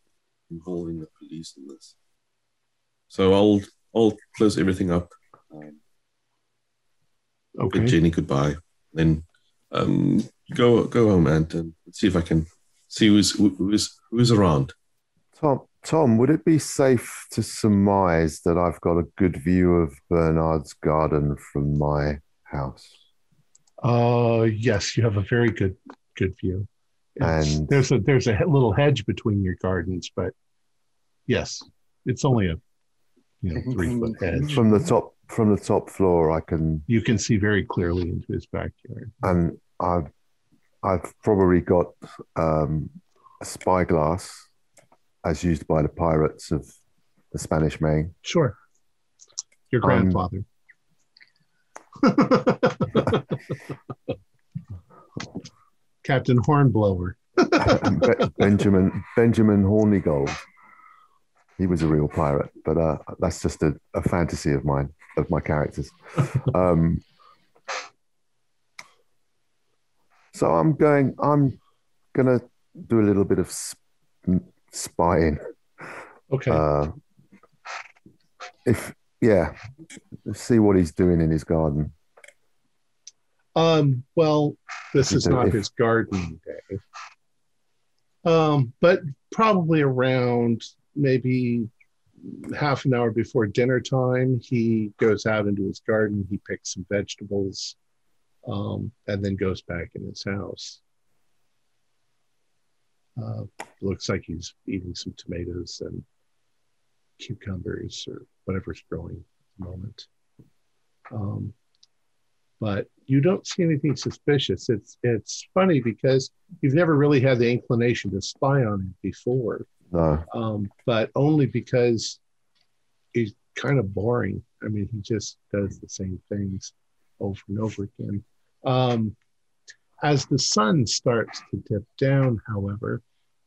involving the police in this. So I'll I'll close everything up. Um, bid okay. Jenny goodbye. Then um, go go home and, and see if I can see who's who's who's around. Tom, Tom, would it be safe to surmise that I've got a good view of Bernard's garden from my house? Uh, yes, you have a very good good view. It's- And- there's a there's a little hedge between your gardens, but yes, it's only a you know three foot hedge. From the top, from the top floor, I can, You can see very clearly into his backyard. and I've, I've probably got um, a spyglass, as used by the pirates of the Spanish Main. Sure. Your Um, grandfather. Captain Hornblower. Benjamin Benjamin Hornigold. He was a real pirate, but uh, that's just a, a fantasy of mine of my characters. Um, so I'm going. I'm gonna do a little bit of sp- spying. Okay. Uh, if yeah, see what he's doing in his garden. Um, well, this is not if- his gardening day. Um, but probably around maybe half an hour before dinner time, he goes out into his garden, he picks some vegetables, um, and then goes back in his house. Uh, looks like he's eating some tomatoes and cucumbers or whatever's growing at the moment. Um, but you don't see anything suspicious. It's it's funny because you've never really had the inclination to spy on him before, No, um, but only because he's kind of boring. I mean, he just does the same things over and over again. Um, as the sun starts to dip down, however,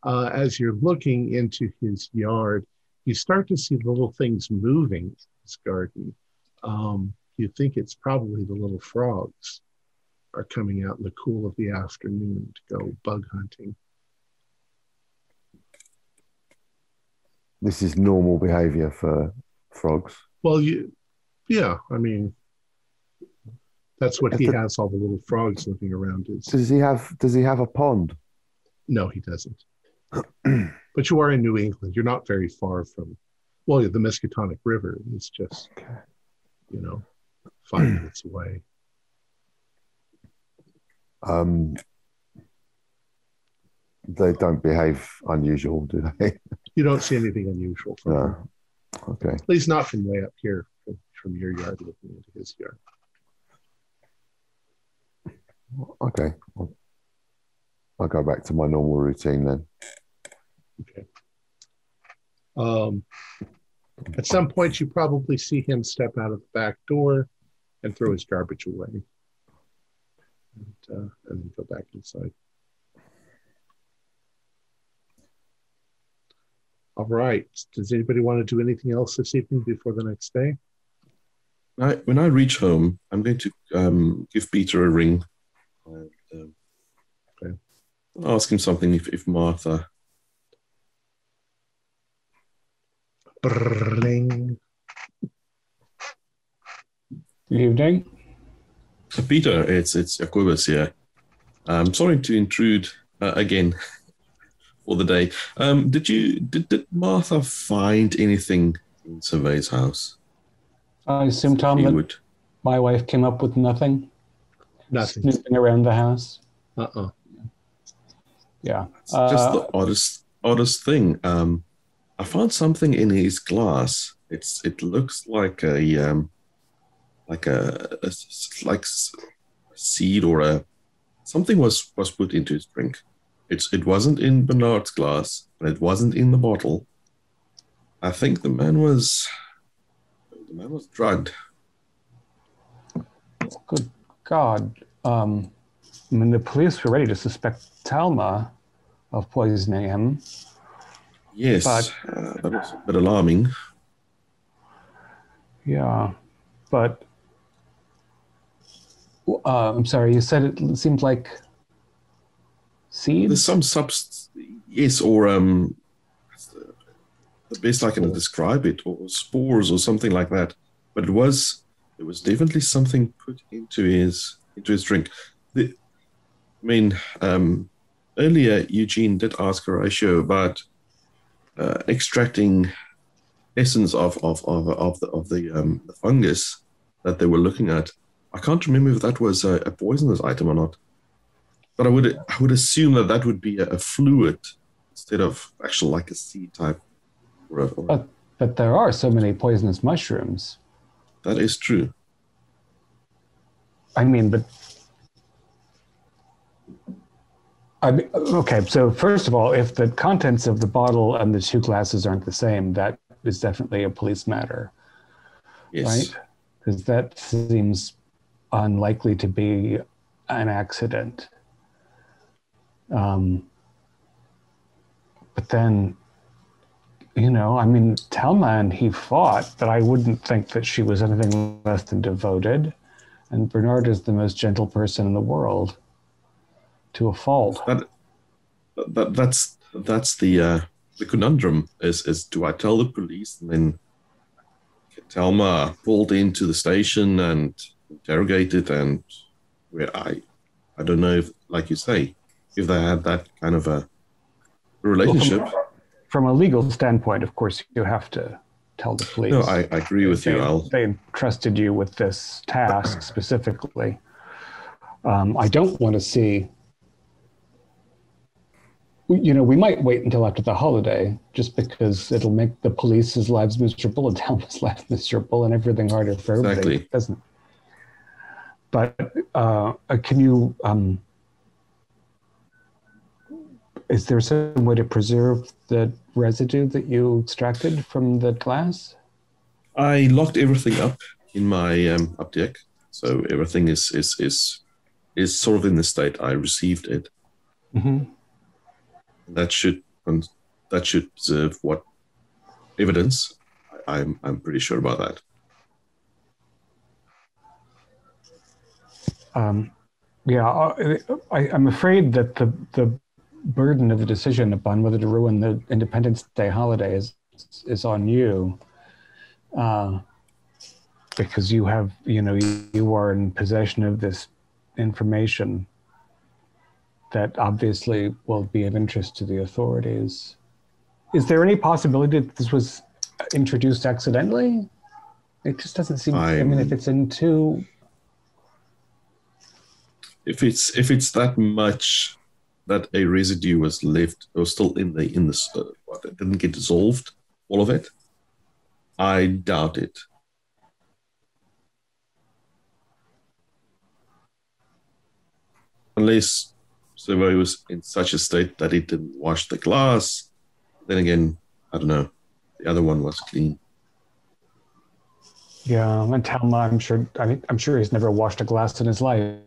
uh, as you're looking into his yard, you start to see little things moving in his garden. Um, you think it's probably the little frogs are coming out in the cool of the afternoon to go bug hunting. This is normal behavior for frogs. Well, you, yeah, I mean, that's what he the- has all the little frogs living around his. Does he have Does he have a pond? No, he doesn't. but you are in New England. You're not very far from, well, the Miskatonic River is just, Okay. you know, five minutes away. Um, they don't behave unusual, do they? You don't see anything unusual from him. Okay. At least not from way up here, from, from your yard looking into his yard. Okay. I'll, I'll go back to my normal routine then. Okay. Um, at some point, you probably see him step out of the back door and throw his garbage away, and, uh, and then go back inside. All right. Does anybody want to do anything else this evening before the next day? I, when I reach home, I'm going to um, give Peter a ring and um, Okay. ask him something if, if Martha. Good evening. Peter, it's it's Jacobus here. I'm sorry to intrude uh, again for the day. Um, did you did, did Martha find anything in Servais's house? I assume, Tom, She that would. my wife came up with nothing, Nothing. snooping around the house. Uh-uh. Yeah. It's just Uh, the oddest oddest thing. Um, I found something in his glass. It's it looks like a um, like a, a s- like seed or a something was was put into his drink. It's it wasn't in Bernard's glass and it wasn't in the bottle. I think the man was the man was drugged. Good God. Um, I mean, the police were ready to suspect Talma of poisoning him. Yes, But- uh, that was a bit alarming. Yeah. But uh, I'm sorry, you said it seemed like There's some subst yes, or um, the best I can describe it, or spores, or something like that. But it was, it was definitely something put into his into his drink. The, I mean, um, earlier Eugene did ask Horatio about uh, extracting essence of of of of the of the, um, the fungus that they were looking at. I can't remember if that was a, a poisonous item or not. But I would I would assume that that would be a, a fluid instead of actually like a seed type. Or a, or- Uh, But there are so many poisonous mushrooms. that is true. I mean, but I mean, okay. So first of all, if the contents of the bottle and the two glasses aren't the same, that is definitely a police matter, Yes. right? Because that seems unlikely to be an accident. Um, but then, you know, I mean, Telma and he fought, but I wouldn't think that she was anything less than devoted. And Bernard is the most gentle person in the world, to a fault. That, that that's that's the uh, the conundrum is is do I tell the police and then Telma pulled into the station and interrogated and where I I don't know if like you say if they had that kind of a relationship. From a legal standpoint, of course, you have to tell the police. No, I, I agree with you. they, I'll they entrusted you with this task specifically. Um, I don't want to see. You know, we might wait until after the holiday, just because it'll make the police's lives miserable and Talma's life miserable, and everything harder for everybody. Exactly. Doesn't. But uh, can you? Um, is there some way to preserve the residue that you extracted from the glass? I locked everything up in my um, up deck, so everything is is is is sort of in the state I received it. Mm-hmm. That should that should preserve what evidence. I'm I'm pretty sure about that. Um, yeah, I, I'm afraid that the the burden of the decision upon whether to ruin the Independence Day holiday is is on you, uh, because you have you know you, you are in possession of this information that obviously will be of interest to the authorities. Is there any possibility that this was introduced accidentally? It just doesn't seem. I mean, if it's in two, If it's if it's that much that a residue was left or still in the in the uh, didn't get dissolved, all of it, I doubt it. Unless Servais was in such a state that it didn't wash the glass. Then again, I don't know. The other one was clean. yeah, and Talma, I'm sure. I mean, I'm sure he's never washed a glass in his life.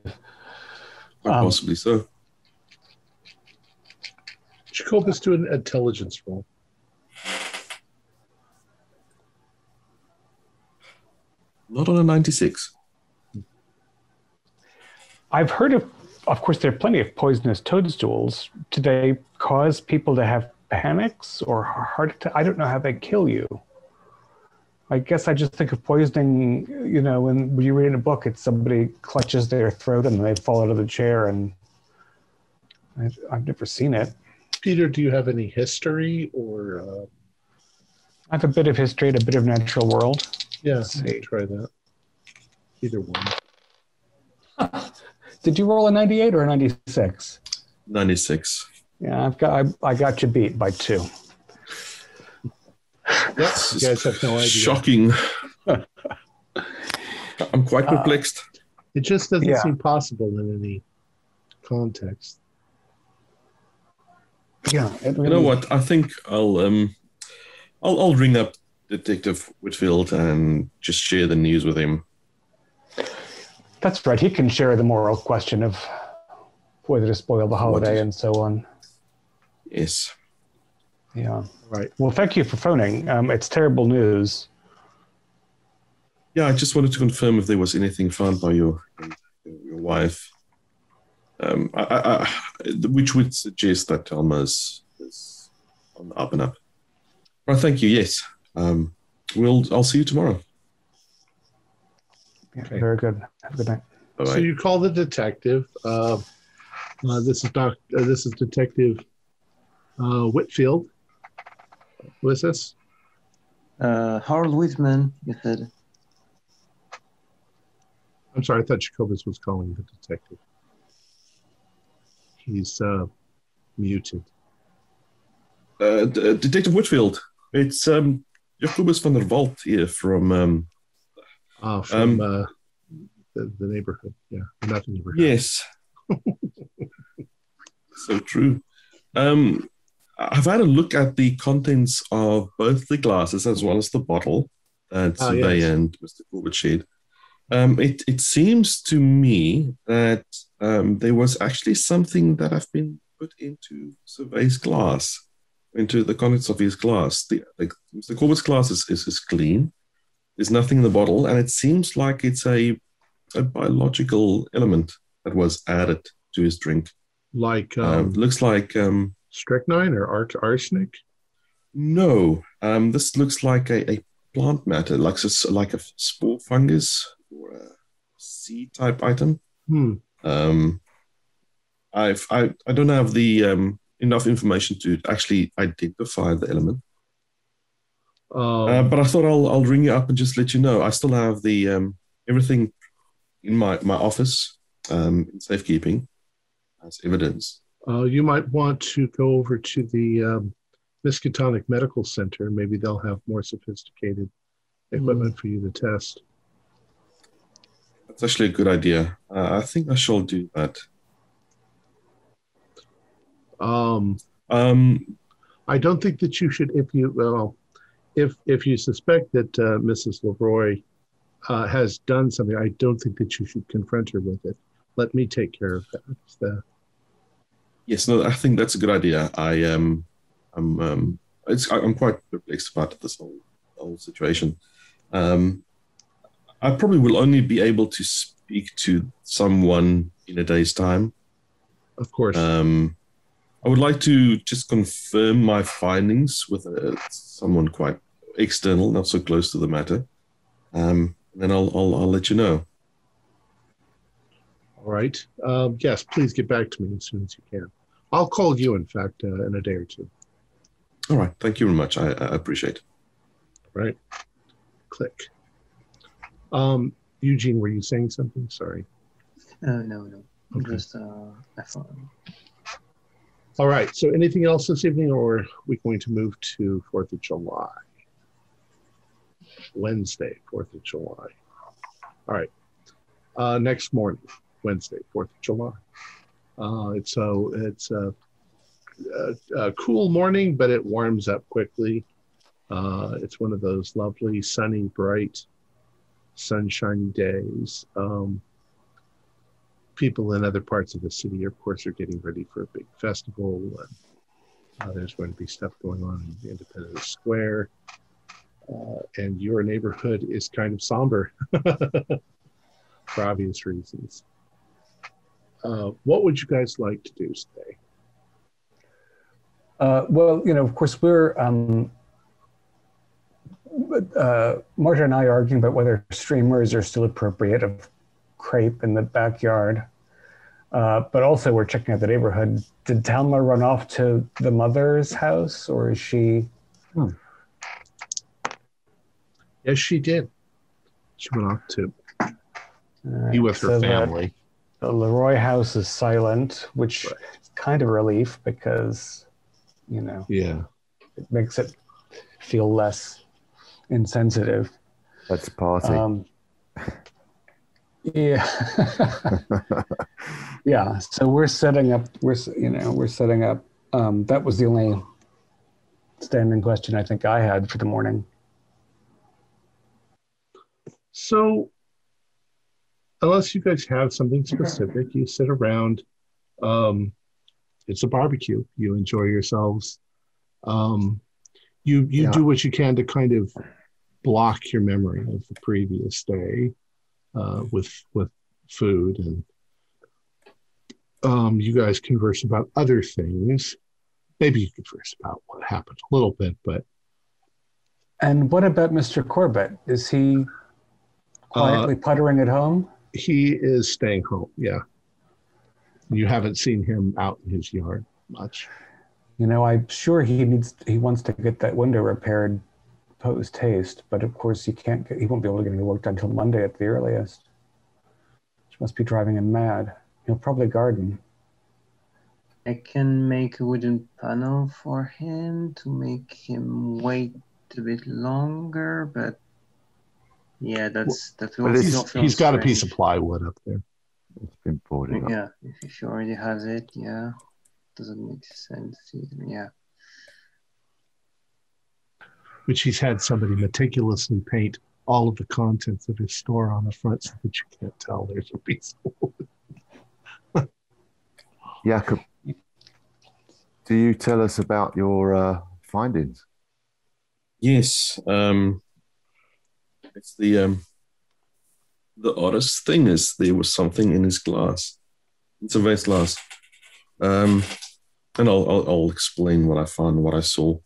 Quite Um, possibly so. Jacobus do an intelligence roll. Not on a 96. I've heard of, of course, there are plenty of poisonous toadstools. Do they cause people to have panics or heart attack? I don't know how they kill you. I guess I just think of poisoning, you know, when, when you read in a book, it's somebody clutches their throat and they fall out of the chair. And I, I've never seen it. Peter, do you have any history or uh, I have a bit of history and a bit of natural world. yeah, Let's you see. can try that. Either one. Did you roll a 98 or a 96? 96. Yeah, I've got, I, I got you beat by two. Yep, you guys have no idea. Shocking. I'm quite Uh, perplexed. It just doesn't Yeah. seem possible in any context. Yeah. It you know what? I think I'll um, I'll, I'll ring up Detective Whitfield and just share the news with him. That's right. He can share the moral question of whether to spoil the holiday is- and so on. Yes. Yeah. Right. Well, thank you for phoning. Um, it's terrible news. Yeah, I just wanted to confirm if there was anything found by your your wife, um, I, I, I, which would suggest that Telma's is on the up and up. Well, thank you. Yes, um, we'll. I'll see you tomorrow. Yeah, Okay. Very good. Have a good night. Bye So you call the detective. Uh, uh, this is doc. Uh, this is Detective uh, Whitfield. Who is this? Uh, Harold Whitman, you said. I'm sorry. I thought Jacobus was calling the detective. He's uh, muted. Uh, D- Detective Whitfield, it's um, Jacobus van der Walt here from. Um, Uh, from Um, uh, the, the neighborhood. Yeah, not the neighborhood. Yes. so true. Um, I've had a look at the contents of both the glasses as well as the bottle that Servais yes. and Mr. Corbitt shared. Um, it, it seems to me that um, there was actually something that I've been put into Servais's glass, into the contents of his glass. The, like Mr. Corbitt's glass is, is, is clean. There's nothing in the bottle, and it seems like it's a a biological element that was added to his drink. Like Um, um, looks like um, strychnine or ar- arsenic. no. Um, this looks like a, a plant matter, like like a spore fungus or a seed type item. Hmm. Um, I've I, I don't have the um, enough information to actually identify the element, Um, uh, but I thought I'll I'll ring you up and just let you know. I still have the um, everything in my my office um, in safekeeping as evidence. Uh, you might want to go over to the um, Miskatonic Medical Center. Maybe they'll have more sophisticated equipment for you to test. That's actually a good idea. Uh, I think I shall do that. Um, Um, I don't think that you should, if you well, if if you suspect that uh, Mrs. Leroy uh, has done something, I don't think that you should confront her with it. Let me take care of that. Yes, no, I think that's a good idea. I um, I'm um, it's I'm quite perplexed about this whole whole situation. Um, I probably will only be able to speak to someone in a day's time. of course. Um, I would like to just confirm my findings with uh, someone quite external, not so close to the matter. Um, then I'll, I'll I'll let you know. All right. Um, yes, please get back to me as soon as you can. I'll call you, in fact, uh, in a day or two. All right. Thank you very much. I, I appreciate it. Right. Click. Um, Eugene, were you saying something? Sorry. Uh, no, no. Okay. Just uh, I thought. All right. So, anything else this evening, or are we going to move to Fourth of July? Wednesday, Fourth of July. All right. Uh, next morning, Wednesday, Fourth of July. Uh, it's a it's a, a, a cool morning, but it warms up quickly. Uh, it's one of those lovely, sunny, bright, sunshiny days. Um, people in other parts of the city, of course, are getting ready for a big festival. Uh, there's going to be stuff going on in the Independence Square. Uh, and your neighborhood is kind of somber for obvious reasons. Uh, what would you guys like to do today? Uh, well, you know, of course, we're um, uh, Marta and I are arguing about whether streamers are still appropriate of crepe in the backyard. Uh, but also, we're checking out the neighborhood. Did Talma run off to the mother's house, or is she? Yes, she did. She went off to Uh, be with her so family. The Leroy house is silent, which Right. is kind of a relief because, you know, Yeah. it makes it feel less insensitive. Let's party. Um, yeah, yeah. So we're setting up. We're you know we're setting up. Um, that was the only standing question I think I had for the morning. So, unless you guys have something specific, you sit around. Um, it's a barbecue. You enjoy yourselves. Um, you you Yeah. do what you can to kind of block your memory of the previous day uh, with with food, and um, you guys converse about other things. Maybe you converse about what happened a little bit, but And what about Mr. Corbitt? Is he quietly puttering at home? he is staying home. Yeah. You haven't seen him out in his yard much. You know, I'm sure he needs. He wants to get that window repaired post haste, but of course he can't. Get, he won't be able to get any work done until Monday at the earliest. Which must be driving him mad. He'll probably garden. I can make a wooden panel for him to make him wait a bit longer, but yeah, that's that will Well, it's- still He's, feel he's got a piece of plywood up there. it's been boarding up. Yeah, if, if he already has it, yeah, doesn't make sense. either, Yeah, which he's had somebody meticulously paint all of the contents of his store on the front so that you can't tell there's a piece of wood. Jakob, do you tell us about your uh, findings? Yes. Um, it's the um, the oddest thing is there was something in his glass. It's a vase glass. Um, and I'll, I'll I'll explain what I found, what I saw.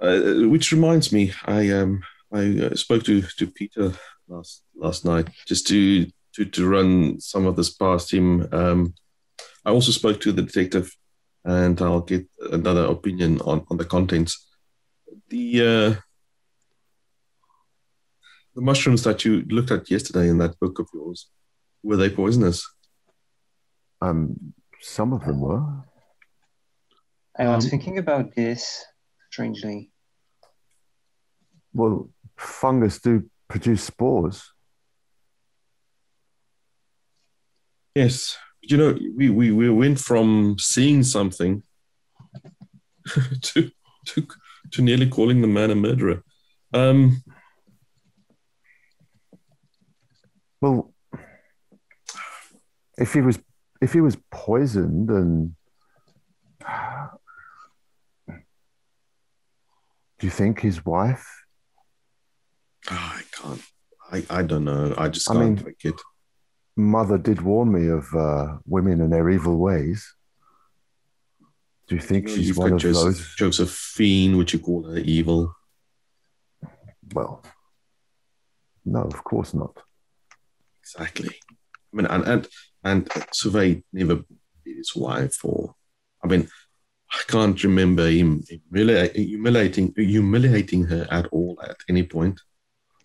Uh, which reminds me, I um I uh, spoke to to Peter last last night just to to to run some of this past him. Um, I also spoke to the detective, and I'll get another opinion on on the contents the uh, the mushrooms that you looked at yesterday in that book of yours were they poisonous? Um, some of them were. I was Um, thinking about this strangely. Well, fungus do produce spores. Yes, you know we we, we went from seeing something to to to nearly calling the man a murderer. Um, Well, if he was if he was poisoned and do you think his wife? I can't. I, I don't know. I just I can't mean- think it. Mother did warn me of uh, women and their evil ways. Do you think You know, she's one of Joseph, those? Josephine, would you call her evil? Well, no, of course not. Exactly. I mean, and and and Servais never beat his wife, or I mean, I can't remember him humiliating humiliating her at all at any point.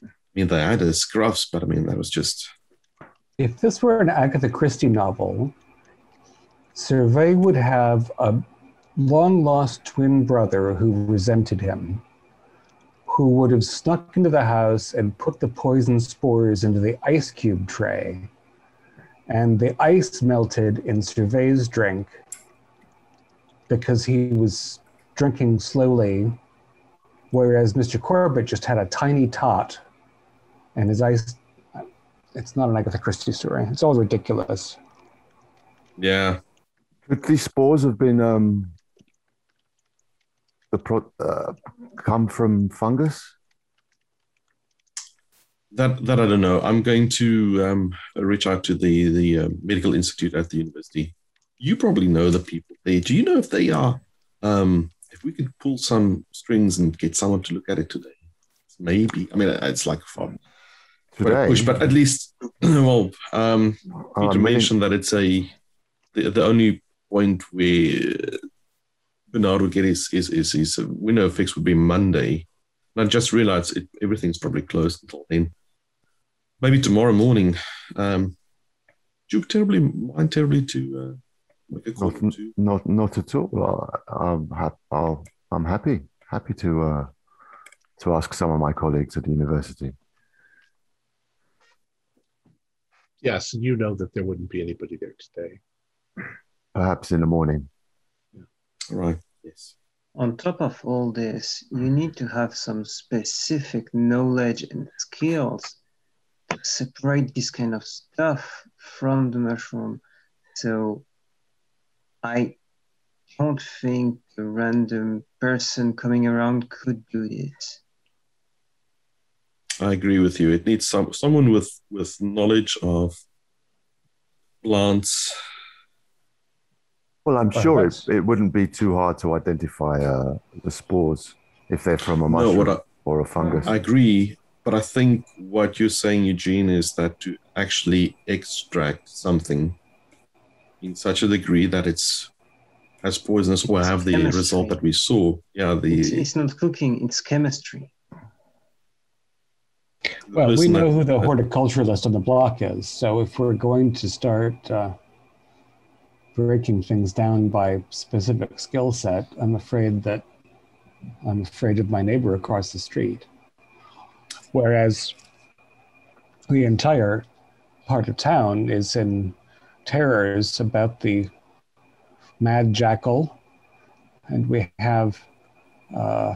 I mean, they had a scruffs, but I mean, that was just If this were an Agatha Christie novel, Servais would have a long lost twin brother who resented him, who would have snuck into the house and put the poison spores into the ice cube tray. And the ice melted in Servais's drink because he was drinking slowly, whereas Mr. Corbitt just had a tiny tot and his eyes. It's not an Agatha Christie story. It's all ridiculous. yeah. Could these spores have been um, the pro- uh, come from fungus? That that I don't know. I'm going to um, reach out to the the uh, medical institute at the university. You probably know the people there. Do you know if they are? Um, if we could pull some strings and get someone to look at it today, maybe. I mean, it's like fun. Today, push, but at least, well, um, I Peter mean, mentioned that it's a the, the only point where Bernard would get his his, his, his window fix would be Monday. And I just realized it, everything's probably closed until then. Maybe tomorrow morning. Um, do you terribly mind terribly to uh, make a call Not, to? not, not at all. I, I'm, hap- I'll, I'm happy, happy to uh, to ask some of my colleagues at the university. Yes, and you know that there wouldn't be anybody there today. Perhaps in the morning. Right. Yes. On top of all this, you need to have some specific knowledge and skills to separate this kind of stuff from the mushroom. So I don't think a random person coming around could do this. I agree with you. It needs some someone with with knowledge of plants. Well, I'm Well, sure it, it wouldn't be too hard to identify uh, the spores if they're from a No, mushroom what I, or a fungus. I agree, but I think what you're saying, Eugene, is that to actually extract something in such a degree that it's as poisonous or It's have the result that we saw. Yeah, the It's, it's not cooking, it's chemistry. Well, we know that- who the that- horticulturalist on the block is. So if we're going to start uh, breaking things down by specific skill set, I'm afraid that I'm afraid of my neighbor across the street. Whereas the entire part of town is in terrors about the mad jackal, and we have uh,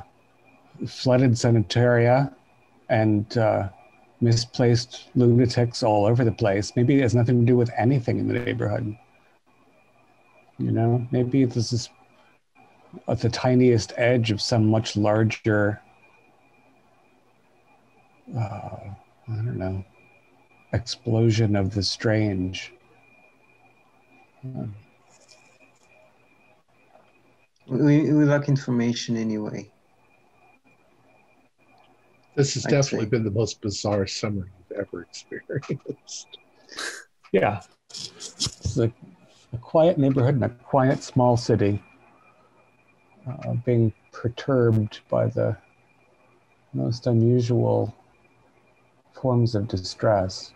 flooded sanitaria and uh, misplaced lunatics all over the place. Maybe it has nothing to do with anything in the neighborhood. You know, maybe this is at the tiniest edge of some much larger, uh, I don't know, explosion of the strange. We, we lack information anyway. This has I'd definitely say. been the most bizarre summer you've ever experienced. yeah. It's a, a quiet neighborhood in a quiet small city uh, being perturbed by the most unusual forms of distress.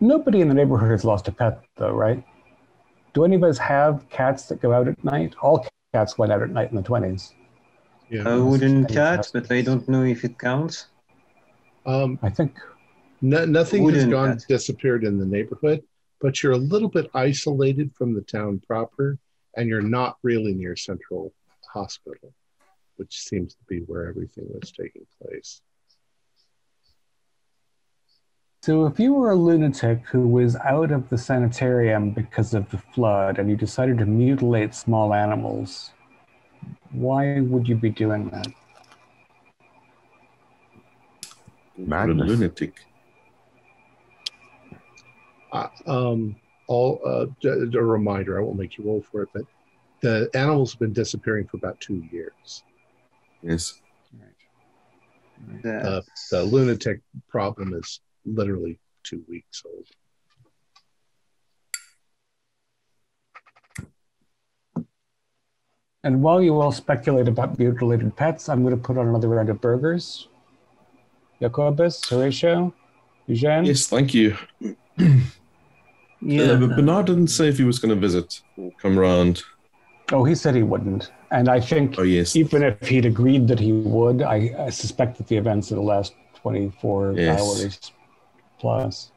Nobody in the neighborhood has lost a pet, though, right? Do any of us have cats that go out at night? All cats went out at night in the 20s. Yeah. A wooden Fantastic. cat, but I don't know if it counts. Um, I think no, nothing has gone cat. disappeared in the neighborhood, but you're a little bit isolated from the town proper, and you're not really near Central Hospital, which seems to be where everything was taking place. So, if you were a lunatic who was out of the sanitarium because of the flood and you decided to mutilate small animals, why would you be doing that? You're a Madness. lunatic. Uh, um, all uh, a reminder. I won't make you roll for it, but the animals have been disappearing for about two years. Yes. The, That's- the lunatic problem is literally two weeks old. And while you all speculate about mutilated pets, I'm going to put on another round of burgers. Jacobus, Horatio, Eugene. Yes, thank you. yeah, Uh, but Bernard didn't say if he was going to visit or come round. Oh, he said he wouldn't. And I think Oh, yes. even if he'd agreed that he would, I, I suspect that the events of the last 24 Yes. hours plus.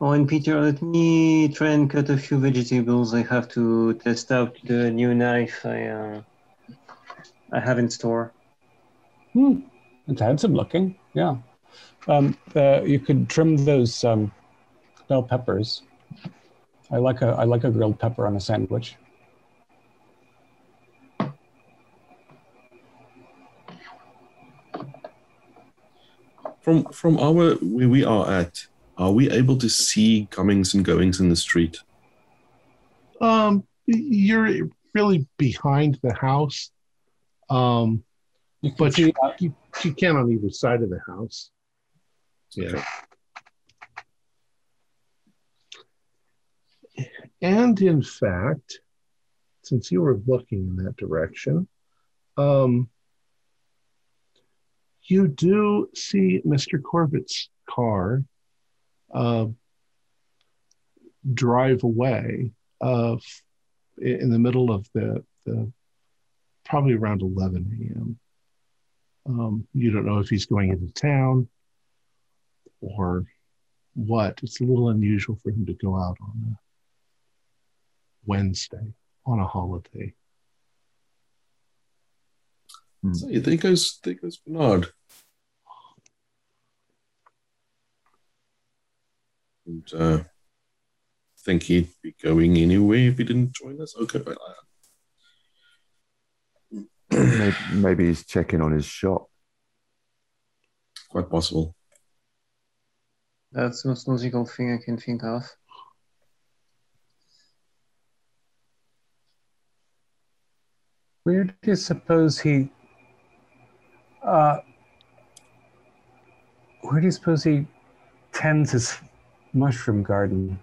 Oh, and Peter, let me try and cut a few vegetables. I have to test out the new knife I uh, I have in store. Hmm. It's handsome looking. Yeah. Um, uh, you could trim those um, bell peppers. I like a I like a grilled pepper on a sandwich. From from our where we are at, are we able to see comings and goings in the street? Um, you're really behind the house. Um, You can But see uh, you, you can on either side of the house. Yeah. And in fact, since you were looking in that direction, um, you do see Mr. Corbitt's car uh, drive away uh, in the middle of the, the probably around 11 a.m. Um, you don't know if he's going into town or what. It's a little unusual for him to go out on a Wednesday on a holiday. So there goes there goes Bernard. And uh, think he'd be going anyway if he didn't join us. Okay, well, uh, maybe, maybe he's checking on his shop. quite possible. That's the most logical thing I can think of. Where do you suppose he? Uh, where do you suppose he tends his mushroom garden?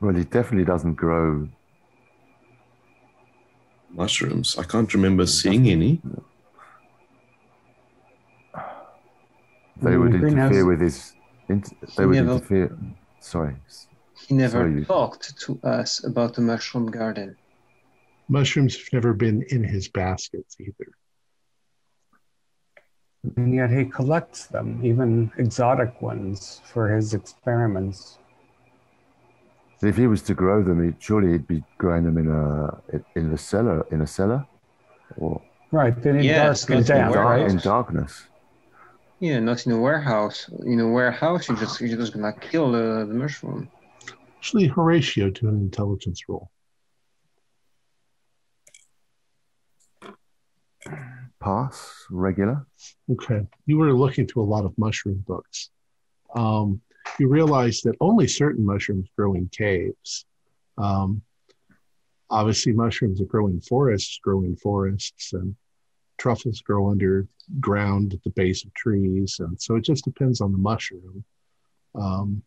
Well, he definitely doesn't grow. Mushrooms. I can't remember seeing any. They would interfere with his. Int- they He would never- interfere. Sorry. He never Sorry. talked to us about the mushroom garden. Mushrooms have never been in his baskets either. And yet he collects them, even exotic ones, for his experiments. If he was to grow them, he'd, surely he'd be growing them in a in the cellar in a cellar, or Right, they need Yes, dark and that's in, damp, word. dark, right? in darkness. Yeah, not in a warehouse. In a warehouse, you're just you're just gonna kill the, the mushroom. Actually, Horatio do an intelligence roll. Pass regular. Okay. You were looking through a lot of mushroom books. Um, you realize that only certain mushrooms grow in caves. Um, obviously, mushrooms that grow in forests grow in forests, and truffles grow underground at the base of trees. And so it just depends on the mushroom. Um,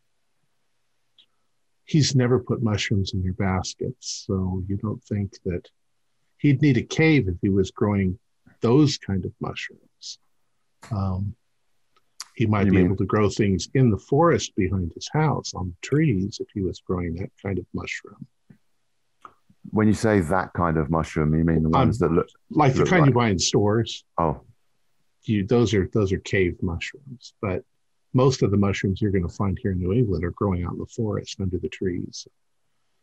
he's never put mushrooms in your baskets, so you don't think that he'd need a cave if he was growing those kind of mushrooms. Um, he might You be mean- able to grow things in the forest behind his house on trees if he was growing that kind of mushroom, When you say that kind of mushroom, you mean the Um, ones that look? like the Look kind you buy in stores. Oh, You, those are those are cave mushrooms, but most of the mushrooms you're going to find here in New England are growing out in the forest under the trees.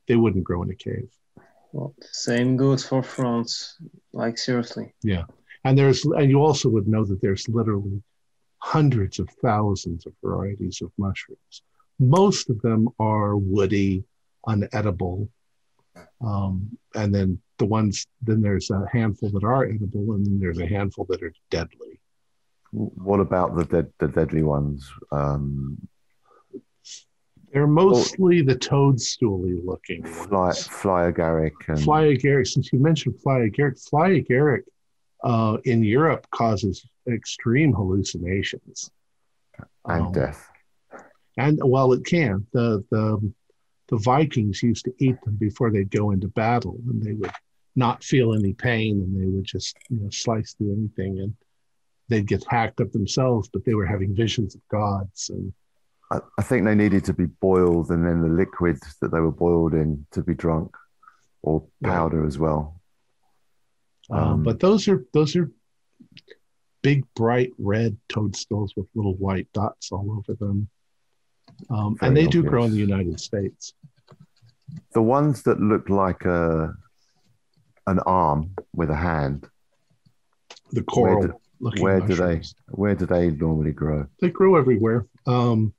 They wouldn't grow in a cave. Well, same goes for France. Like seriously. And there's and you also would know that there's literally hundreds of thousands of varieties of mushrooms. Most of them are woody, unedible. Um, and then the ones then there's a handful that are edible, and then there's a handful that are deadly. what about the dead, the deadly ones? Um, They're mostly the toadstooly looking Fly, fly agaric and Fly agaric, since you mentioned fly agaric, fly agaric uh, in Europe causes extreme hallucinations. and Um, death. And well, it can. The the the Vikings used to eat them before they'd go into battle, and they would not feel any pain, and they would just you know slice through anything, and they'd get hacked up themselves, but they were having visions of gods. And I, I think they needed to be boiled and then the liquid that they were boiled in to be drunk or Yeah. powder as well. Uh, Um, but those are those are big, bright red toadstools with little white dots all over them, um, and they do grow in the United States. The ones that look like a an arm with a hand, The Where coral. do- looking where do they where do they normally grow? they grow everywhere. Um,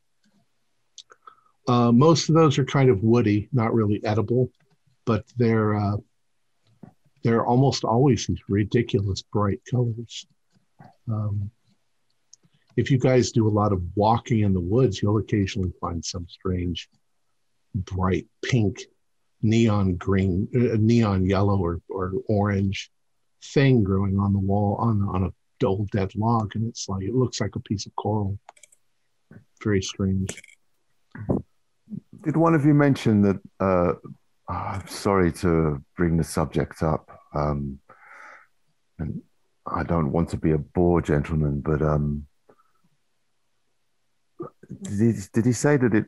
uh, most of those are kind of woody, not really edible, but they're uh, they're almost always these ridiculous bright colors. Um, if you guys do a lot of walking in the woods, you'll occasionally find some strange, bright pink, neon green, uh, neon yellow, or, or orange thing growing on the wall on on a old dead log, and it's like it looks like a piece of coral. Very strange. Did one of you mention that? Uh, I'm sorry to bring the subject up, um, and I don't want to be a bore, gentleman, but um, did he, did he say that it?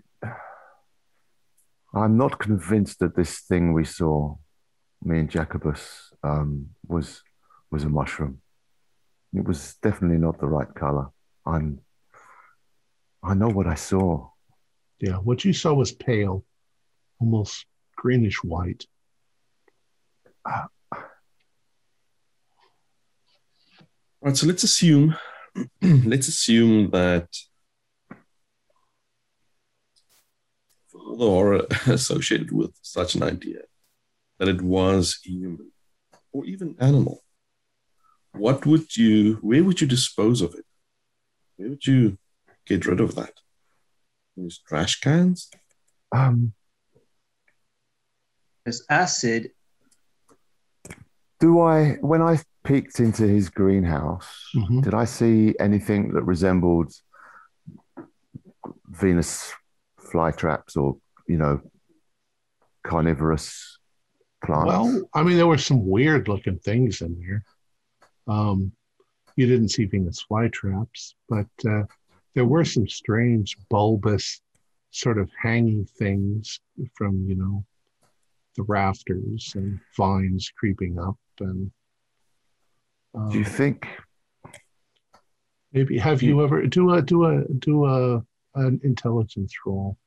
I'm not convinced that this thing we saw, me and Jacobus, um, was was a mushroom. It was definitely not the right color. I'm. I know what I saw. Yeah, what you saw was pale, almost greenish white. Right, so let's assume let's assume that the horror associated with such an idea, that it was human or even animal. What would you where would you dispose of it? Where would you get rid of that? Use trash cans? Um, There's acid. Do I, when I peeked into his greenhouse, Mhm. did I see anything that resembled Venus flytraps or, you know, carnivorous plants? Well, I mean, there were some weird looking things in there. Um, you didn't see Venus flytraps, but uh, there were some strange bulbous, sort of hanging things from you know the rafters and vines creeping up and. Um, Do you think, maybe have you ever do a do a do a an intelligence roll?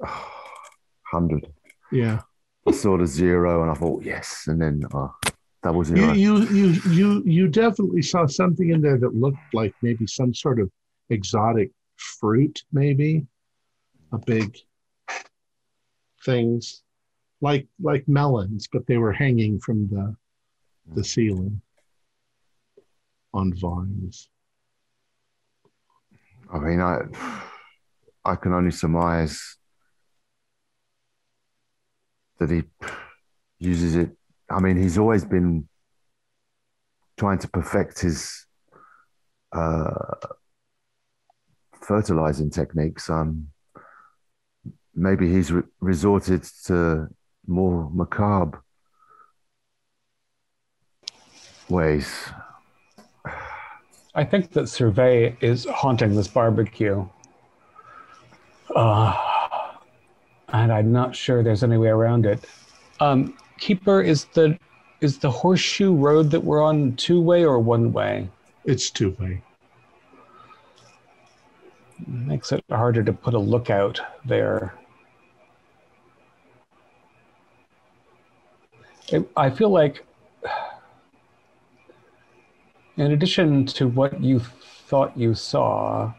hundred? Yeah. I saw the zero and I thought yes, and then uh, double You, zero. you you you you definitely saw something in there that looked like maybe some sort of exotic fruit, maybe big things like like melons, but they were hanging from the the ceiling on vines. I mean, I, I can only surmise that he uses it. I mean, he's always been trying to perfect his uh, fertilizing techniques. Um, maybe he's re- resorted to more macabre ways. I think that Servais is haunting this barbecue. Uh, and I'm not sure there's any way around it. Um, Keeper, is the is the horseshoe road that we're on two way or one way? It's two way. Makes it harder to put a lookout there. It, I feel like, in addition to what you thought you saw,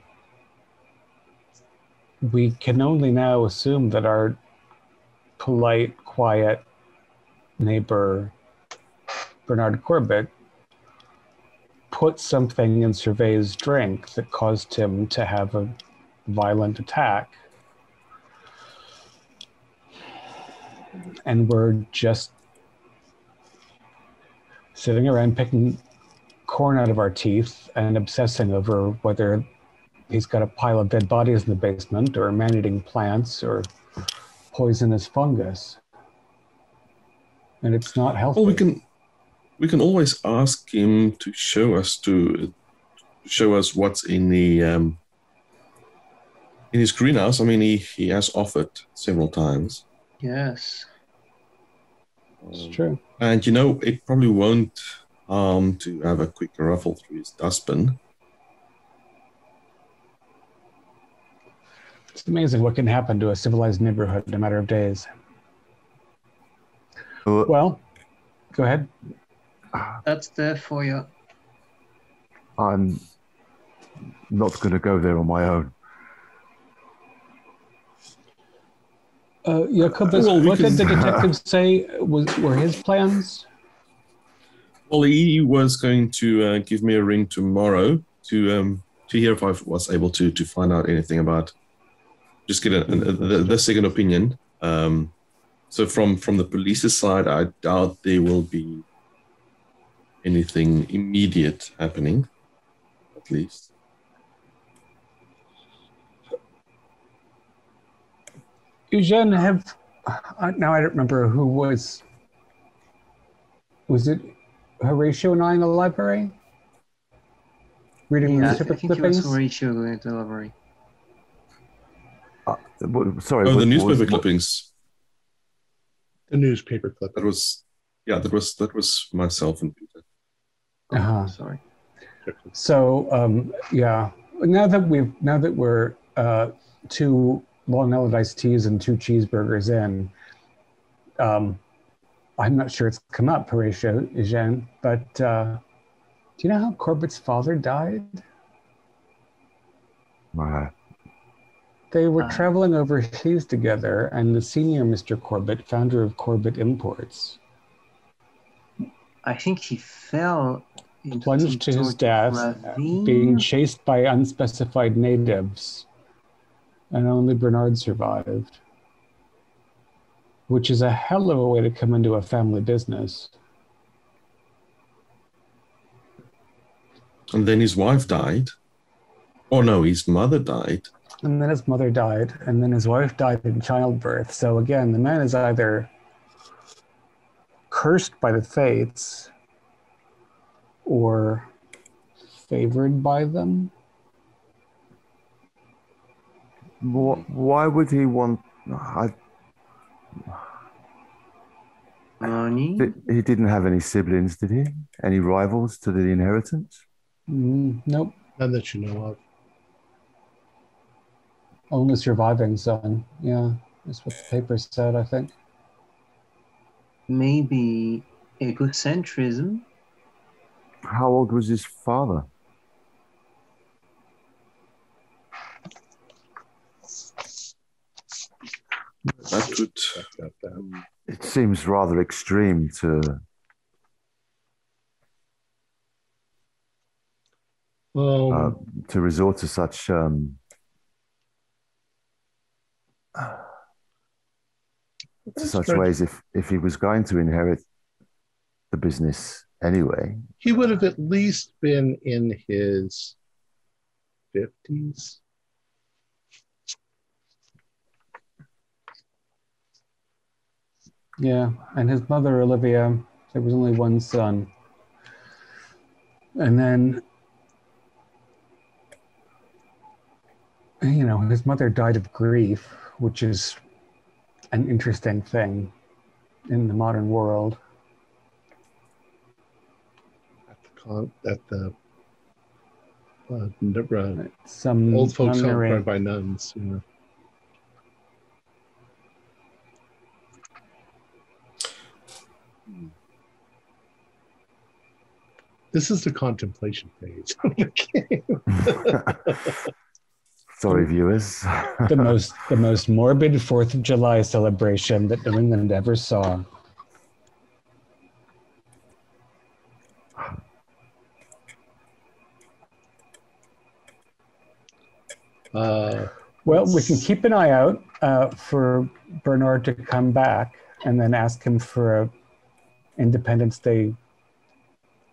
we can only now assume that our polite, quiet neighbor, Bernard Corbitt, put something in Servais's drink that caused him to have a violent attack. And we're just sitting around picking corn out of our teeth and obsessing over whether he's got a pile of dead bodies in the basement or man eating plants or poisonous fungus. And it's not healthy. Well, we can we can always ask him to show us to show us what's in the um, in his greenhouse. I mean, he he has offered several times, Yes. It's true. and you know it probably won't harm to have a quick ruffle through his dustbin. It's amazing what can happen to a civilized neighborhood in a matter of days. Uh, Well, go ahead. That's there for you. I'm not going to go there on my own. Uh, Jacobus, Well, we what did the can- detective say was were his plans? Well, he was going to uh, give me a ring tomorrow to um, to hear if I was able to to find out anything about, just get a, a, the, the second opinion. Um, so from from the police's side, I doubt there will be anything immediate happening, at least. Eugene, have uh, now I don't remember who was. Was it Horatio and I in the library? Reading Yeah, I newspaper think it was clippings. Horatio going to the library. Uh, what- sorry. Oh, what- the newspaper what- clippings. The newspaper clip. That was, yeah, that was that was myself and Peter. Oh, Uh-huh. Sorry. So um, yeah, now that we've now that we're uh, two long melted iced teas and two cheeseburgers in, um, I'm not sure it's come up, Horatio Eugene, but uh, do you know how Corbitt's father died? Uh, They were Uh. traveling overseas together, and the senior Mr. Corbitt, founder of Corbitt Imports, I think he fell into plunged to his death, ravine. being chased by unspecified natives, and only Bernard survived. Which is a hell of a way to come into a family business. And then his wife died. Oh no, his mother died. And then his mother died, and then his wife died in childbirth. So again, the man is either cursed by the fates or favored by them. Wh- why would he want? I, Money. he didn't have any siblings, did he? Any rivals to the inheritance? Mm, nope, None that you know of. only surviving son. Yeah, that's what the paper said, I think. Maybe egocentrism. How old was his father? That would It seems rather extreme to. Um, uh, to resort to such um, to such very- ways if if he was going to inherit the business anyway he would have at least been in his 50s. Yeah, and his mother, Olivia, there was only one son. And then, you know, his mother died of grief, which is an interesting thing in the modern world. At the, con- at the uh, uh, Some old folks home run by nuns. You know. This is the contemplation phase. Sorry, viewers. the most the most morbid Fourth of July celebration that New England ever saw. Uh, well, we can keep an eye out uh, for Bernard to come back and then ask him for a Independence Day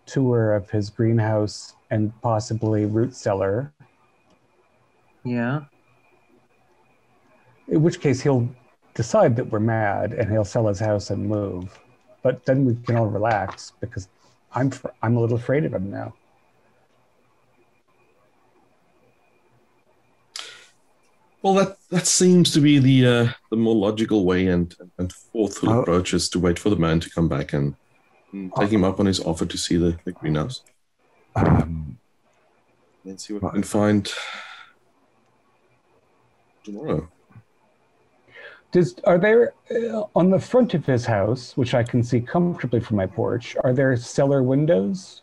tour of his greenhouse and possibly root cellar. Yeah. In which case he'll decide that we're mad and he'll sell his house and move. But then we can all relax because I'm fr- I'm a little afraid of him now. Well, that that seems to be the uh, the more logical way and and thoughtful Oh. approach is to wait for the man to come back and take him up on his offer to see the, the greenhouse Um, and see what we can find tomorrow. Does are there uh, on the front of his house, which I can see comfortably from my porch, are there cellar windows?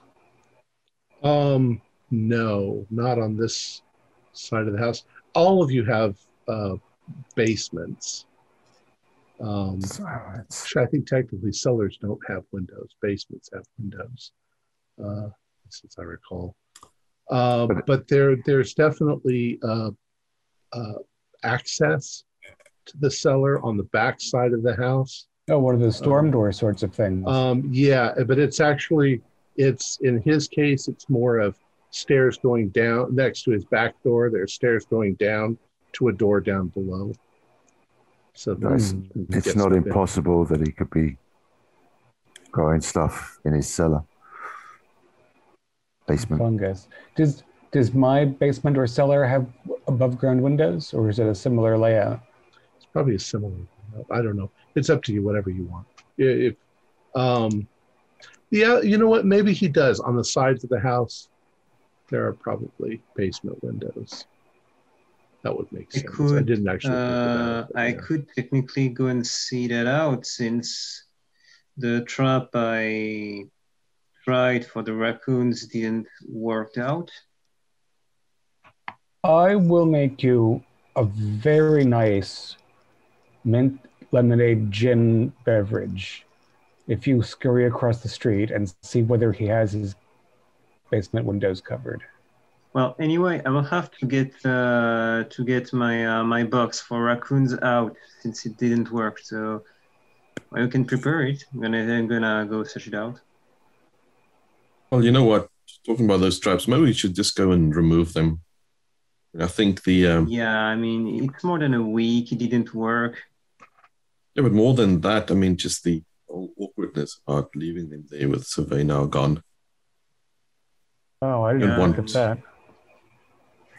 Um, no, not on this side of the house. All of you have uh, basements. Um, so I think technically cellars don't have windows. Basements have windows, uh, since I recall. Uh, But- but there, there's definitely uh, uh, access to the cellar on the back side of the house. Oh, one of those storm door sorts of things. Um, yeah, but it's actually it's in his case it's more of stairs going down next to his back door. There's stairs going down to a door down below. So no, it's, it's not impossible that he could be growing stuff in his cellar basement. fungus. Does does my basement or cellar have above ground windows, or is it a similar layout? It's probably a similar. I don't know. It's up to you. Whatever you want. If, um, yeah, you know what? Maybe he does on the sides of the house. There are probably basement windows. That would make sense. I could, I didn't actually. Uh, it, I yeah. could technically go and see that out since the trap I tried for the raccoons didn't work out. I will make you a very nice mint lemonade gin beverage if you scurry across the street and see whether he has his basement windows covered. Well, anyway, I will have to get uh, to get my uh, my box for raccoons out since it didn't work. So well, you can prepare it. I'm gonna I'm gonna go search it out. Well, you know what? Talking about those traps, maybe we should just go and remove them. I think the um, Yeah, I mean it's more than a week. It didn't work. yeah, but more than that, I mean, just the awkwardness about leaving them there with Servais now gone. Oh, I didn't Yeah. think of that.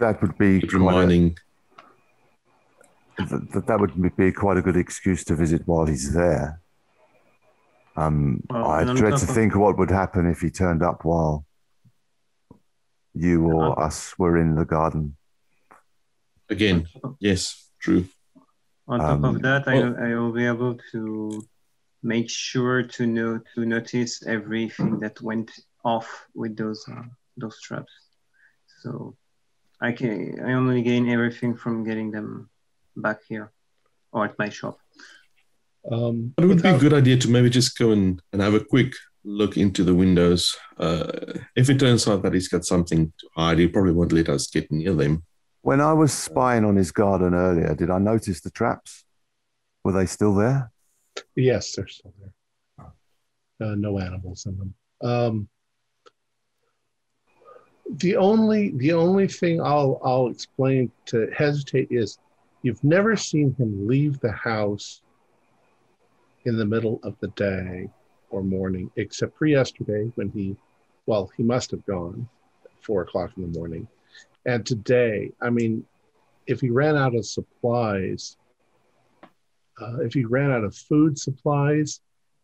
That would be Keep quite a, reminding, that, that would be quite a good excuse to visit while he's there. Um, Well, I and dread to think what would happen if he turned up while you or us were in the garden. again, yes, true. On top Um, of that, well- I, I will be able to make sure to know to notice everything that went off with those uh, those traps. So I can I only gain everything from getting them back here or at my shop. Um, But it would be a good idea to maybe just go and, and have a quick look into the windows. Uh, if it turns out that he's got something to hide, he probably won't let us get near them. When I was spying on his garden earlier, did I notice the traps? Were they still there? Yes, they're still there. Uh, no animals in them. Um, the only the only thing I'll I'll explain to hesitate is you've never seen him leave the house in the middle of the day or morning, except for yesterday when he well, he must have gone at four o'clock in the morning. And today, I mean, if he ran out of supplies, uh, if he ran out of food supplies,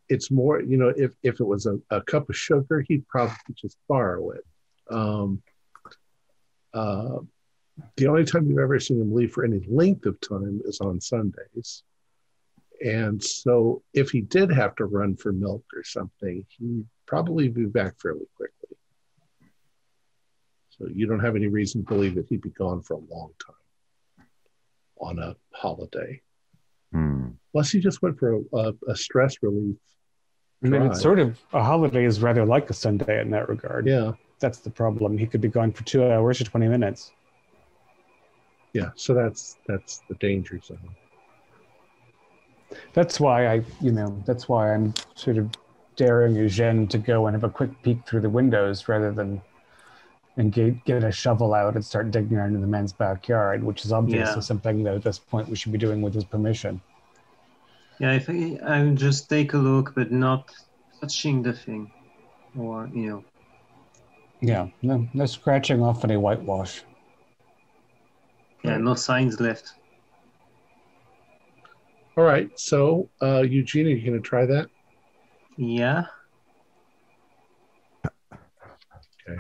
it's more, you know, if, if it was a, a cup of sugar, he'd probably just borrow it. Um, uh, the only time you've ever seen him leave for any length of time is on Sundays. And so if he did have to run for milk or something, he'd probably be back fairly quickly. So you don't have any reason to believe that he'd be gone for a long time on a holiday Hmm. unless he just went for a, a, a stress relief. I mean, it's sort of a holiday is rather like a Sunday in that regard. Yeah, That's the problem. He could be gone for two hours or 20 minutes. Yeah, so that's that's the danger zone. That's why I, you know, that's why I'm sort of daring Eugene to go and have a quick peek through the windows rather than and get, get a shovel out and start digging around in the man's backyard, which is obviously Yeah. something that at this point we should be doing with his permission. Yeah, I think I would just take a look, but not touching the thing, or you know. Yeah, no, no scratching off any whitewash. Yeah, no signs left. All right, so uh, Eugene, are you going to try that? Yeah. Okay.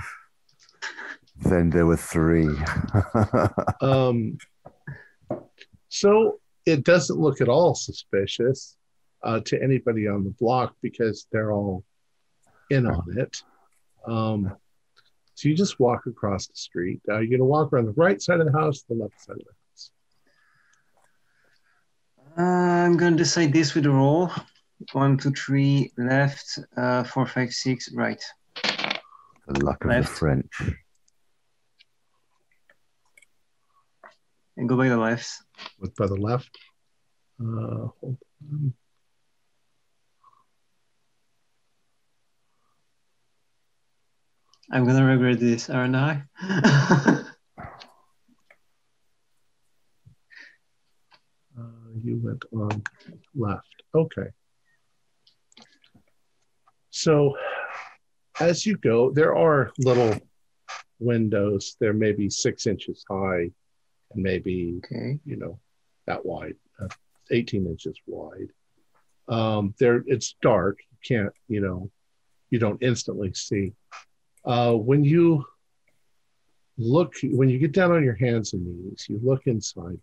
Then there were three. Um, so it doesn't look at all suspicious uh, to anybody on the block because they're all in on it. Um, so you just walk across the street. Uh, you're going to walk around the right side of the house, the left side of the house. Uh, I'm gonna decide this with a roll. One, two, three, left. Uh, four, five, six, right. the luck of Left. the French. And go by the left. With by the left. Uh, hold on. I'm gonna regret this, aren't I? Uh, you went on left. Okay. So as you go, there are little windows. They're maybe six inches high and maybe, okay. you know, that wide, uh, 18 inches wide. Um, there, it's dark. You can't, you know, you don't instantly see. Uh, when you look, when you get down on your hands and knees, you look inside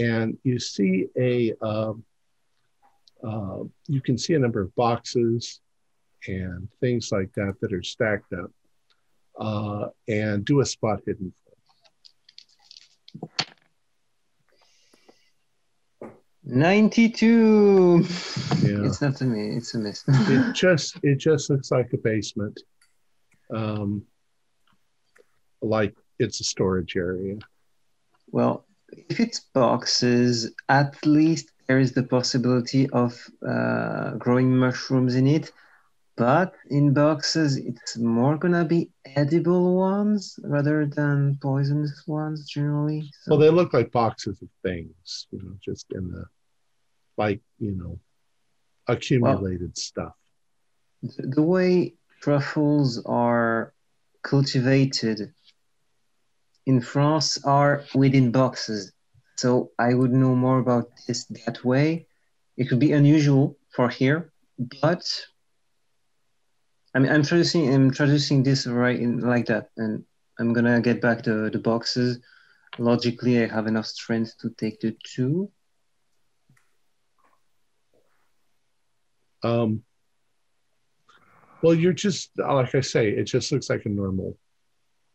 and you see a um, uh, you can see a number of boxes and things like that that are stacked up uh, and do a spot hidden Ninety-two. Yeah. It's not a miss. It's a miss. it just it just looks like a basement um, like it's a storage area Well, if it's boxes, at least there is the possibility of uh, growing mushrooms in it. But in boxes, it's more gonna be edible ones rather than poisonous ones generally. So, well they look like boxes of things you know just in the like you know accumulated stuff the, the way truffles are cultivated in France are within boxes. So I would know more about this that way. It could be unusual for here, but I mean, I'm introducing, I'm introducing this right in like that, and I'm gonna get back to the boxes. Logically, I have enough strength to take the two. Um, well, you're just like I say, it just looks like a normal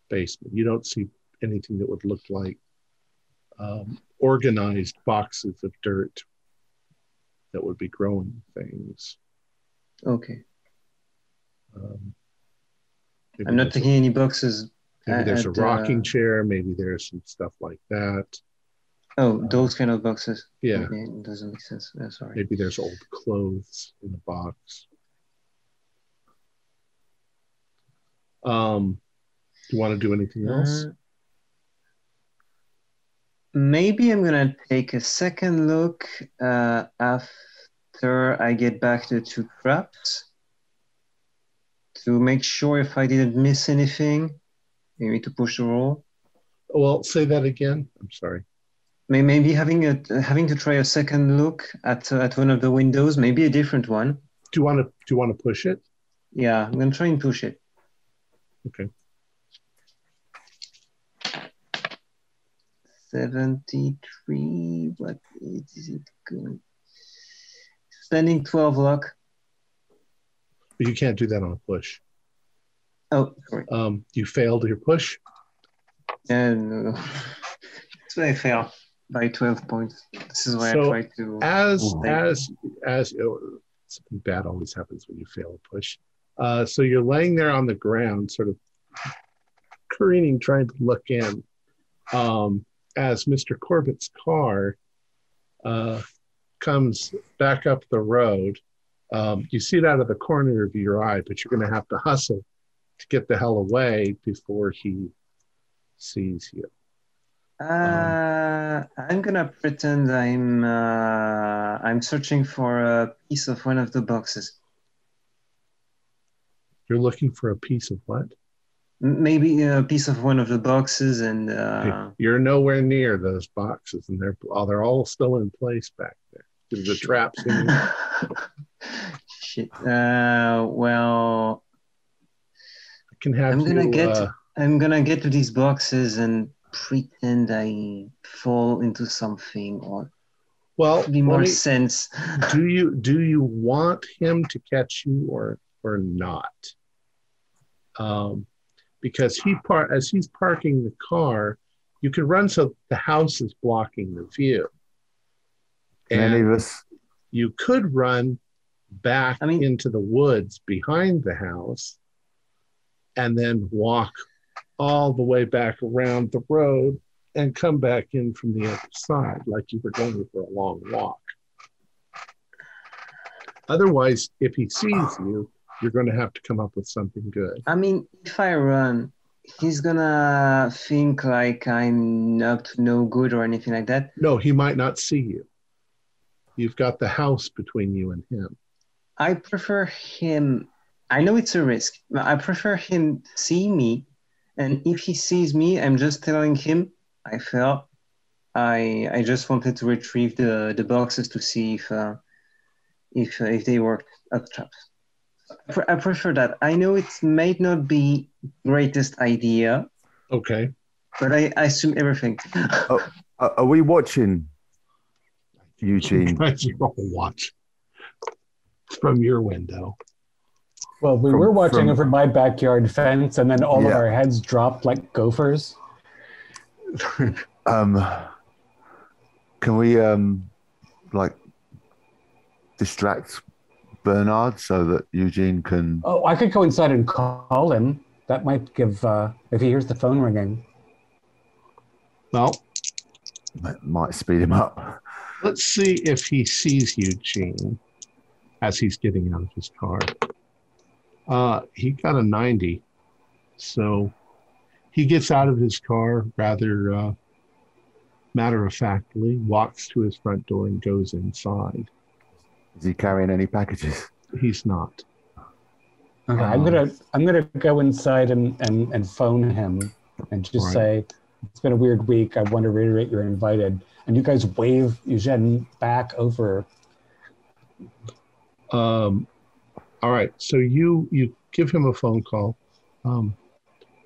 basement. You don't see anything that would look like um, organized boxes of dirt that would be growing things. Okay, Um, I'm not there's a- any boxes. Maybe there's a rocking uh, chair. Maybe there's some stuff like that. Oh, those kind of boxes. Yeah. Okay, it doesn't make sense. Uh, sorry. Maybe there's old clothes in the box. Um, do you want to do anything else? Uh, maybe I'm gonna take a second look uh, after I get back to two traps to make sure if I didn't miss anything. Maybe to push the roll. well, say that again. I'm sorry. Maybe having a having to try a second look at uh, at one of the windows, maybe a different one. Do you want to do you want to push it? Yeah, I'm gonna try and push it. Okay. 73. What is it going? Spending 12 luck. But you can't do that on a push. Oh, sorry. Um, you failed your push. And uh, that's why I fail by 12 points. This is why So, I try to. As Ooh. as as oh, something bad always happens when you fail a push. Uh, so you're laying there on the ground, sort of careening, trying to look in. Um, as Mr. Corbitt's car uh, comes back up the road. Um, you see it out of the corner of your eye, but you're going to have to hustle to get the hell away before he sees you. Uh, I'm gonna pretend I'm uh, I'm searching for a piece of one of the boxes. You're looking for a piece of what? Maybe a piece of one of the boxes, and uh, You're nowhere near those boxes, and they're oh, they're all still in place back there. There's the traps in shit. Uh, well, I can have I'm gonna you, get uh, I'm gonna get to these boxes and pretend I fall into something or well. be more me- sense. do you do you want him to catch you or or not? Um, because he par as he's parking the car, you can run so the house is blocking the view. Can any And of us? you could run back I mean- into the woods behind the house and then walk all the way back around the road and come back in from the other side like you were going for a long walk. Otherwise, if he sees you, you're going to have to come up with something good. I mean, if I run, he's gonna think like I'm up to no good or anything like that. No, he might not see you. You've got the house between you and him. I prefer him. I know it's a risk. but I prefer him see me, and if he sees me, I'm just telling him I fell. I I just wanted to retrieve the the boxes to see if uh, if uh, if they work at traps. I, pre- I prefer that. I know it may not be greatest idea, Okay. but I, I assume everything. Are, are we watching Eugene? Guys, you watch from your window. Well, we From- were watching from- over my backyard fence, and then all of our heads dropped like gophers. Um, can we um, like distract Bernard so that Eugene can? Oh, I could go inside and call him. That might give, uh, if he hears the phone ringing. Well, Might speed him up. let's see if he sees Eugene as he's getting out of his car. Uh, he got a 90. So he gets out of his car rather uh, matter of factly, walks to his front door, and goes inside. Is he carrying any packages? He's not. Okay, I'm gonna I'm gonna go inside and, and, and phone him and just Right. say it's been a weird week. I want to reiterate you're invited. And you guys wave Eugene back over. Um, all right. So you you give him a phone call. Um,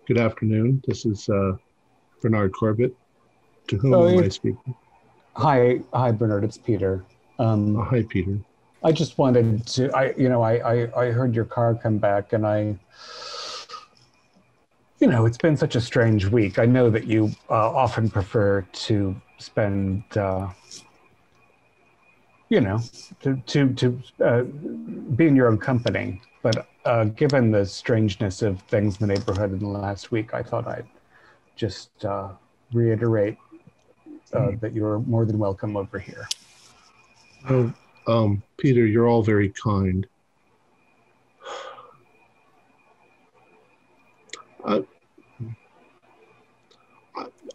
good afternoon. This is uh, Bernard Corbitt. To whom Oh, am I speaking? Hi, hi Bernard, it's Peter. Um, Oh, hi, Peter. I just wanted to I you know, I, I, I heard your car come back and I you know, it's been such a strange week. I know that you uh, often prefer to spend uh, you know, to to to uh, be in your own company. But uh, given the strangeness of things in the neighborhood in the last week, I thought I'd just uh, reiterate uh, that you're more than welcome over here. Oh, um, Peter, you're all very kind. I,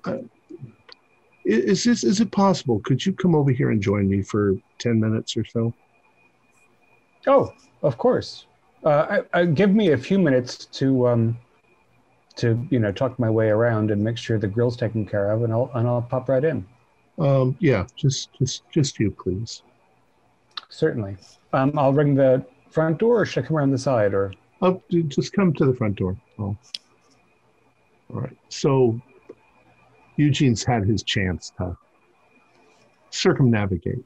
I, is this is it possible? Could you come over here and join me for ten minutes or so? Oh, of course. Uh, I, I, give me a few minutes to um, to you know talk my way around and make sure the grill's taken care of, and I'll and I'll pop right in. Um, yeah, just just just you, please. Certainly. Um, I'll ring the front door, or should I come around the side? Or Oh, just come to the front door. Oh. All right. So Eugene's had his chance to circumnavigate.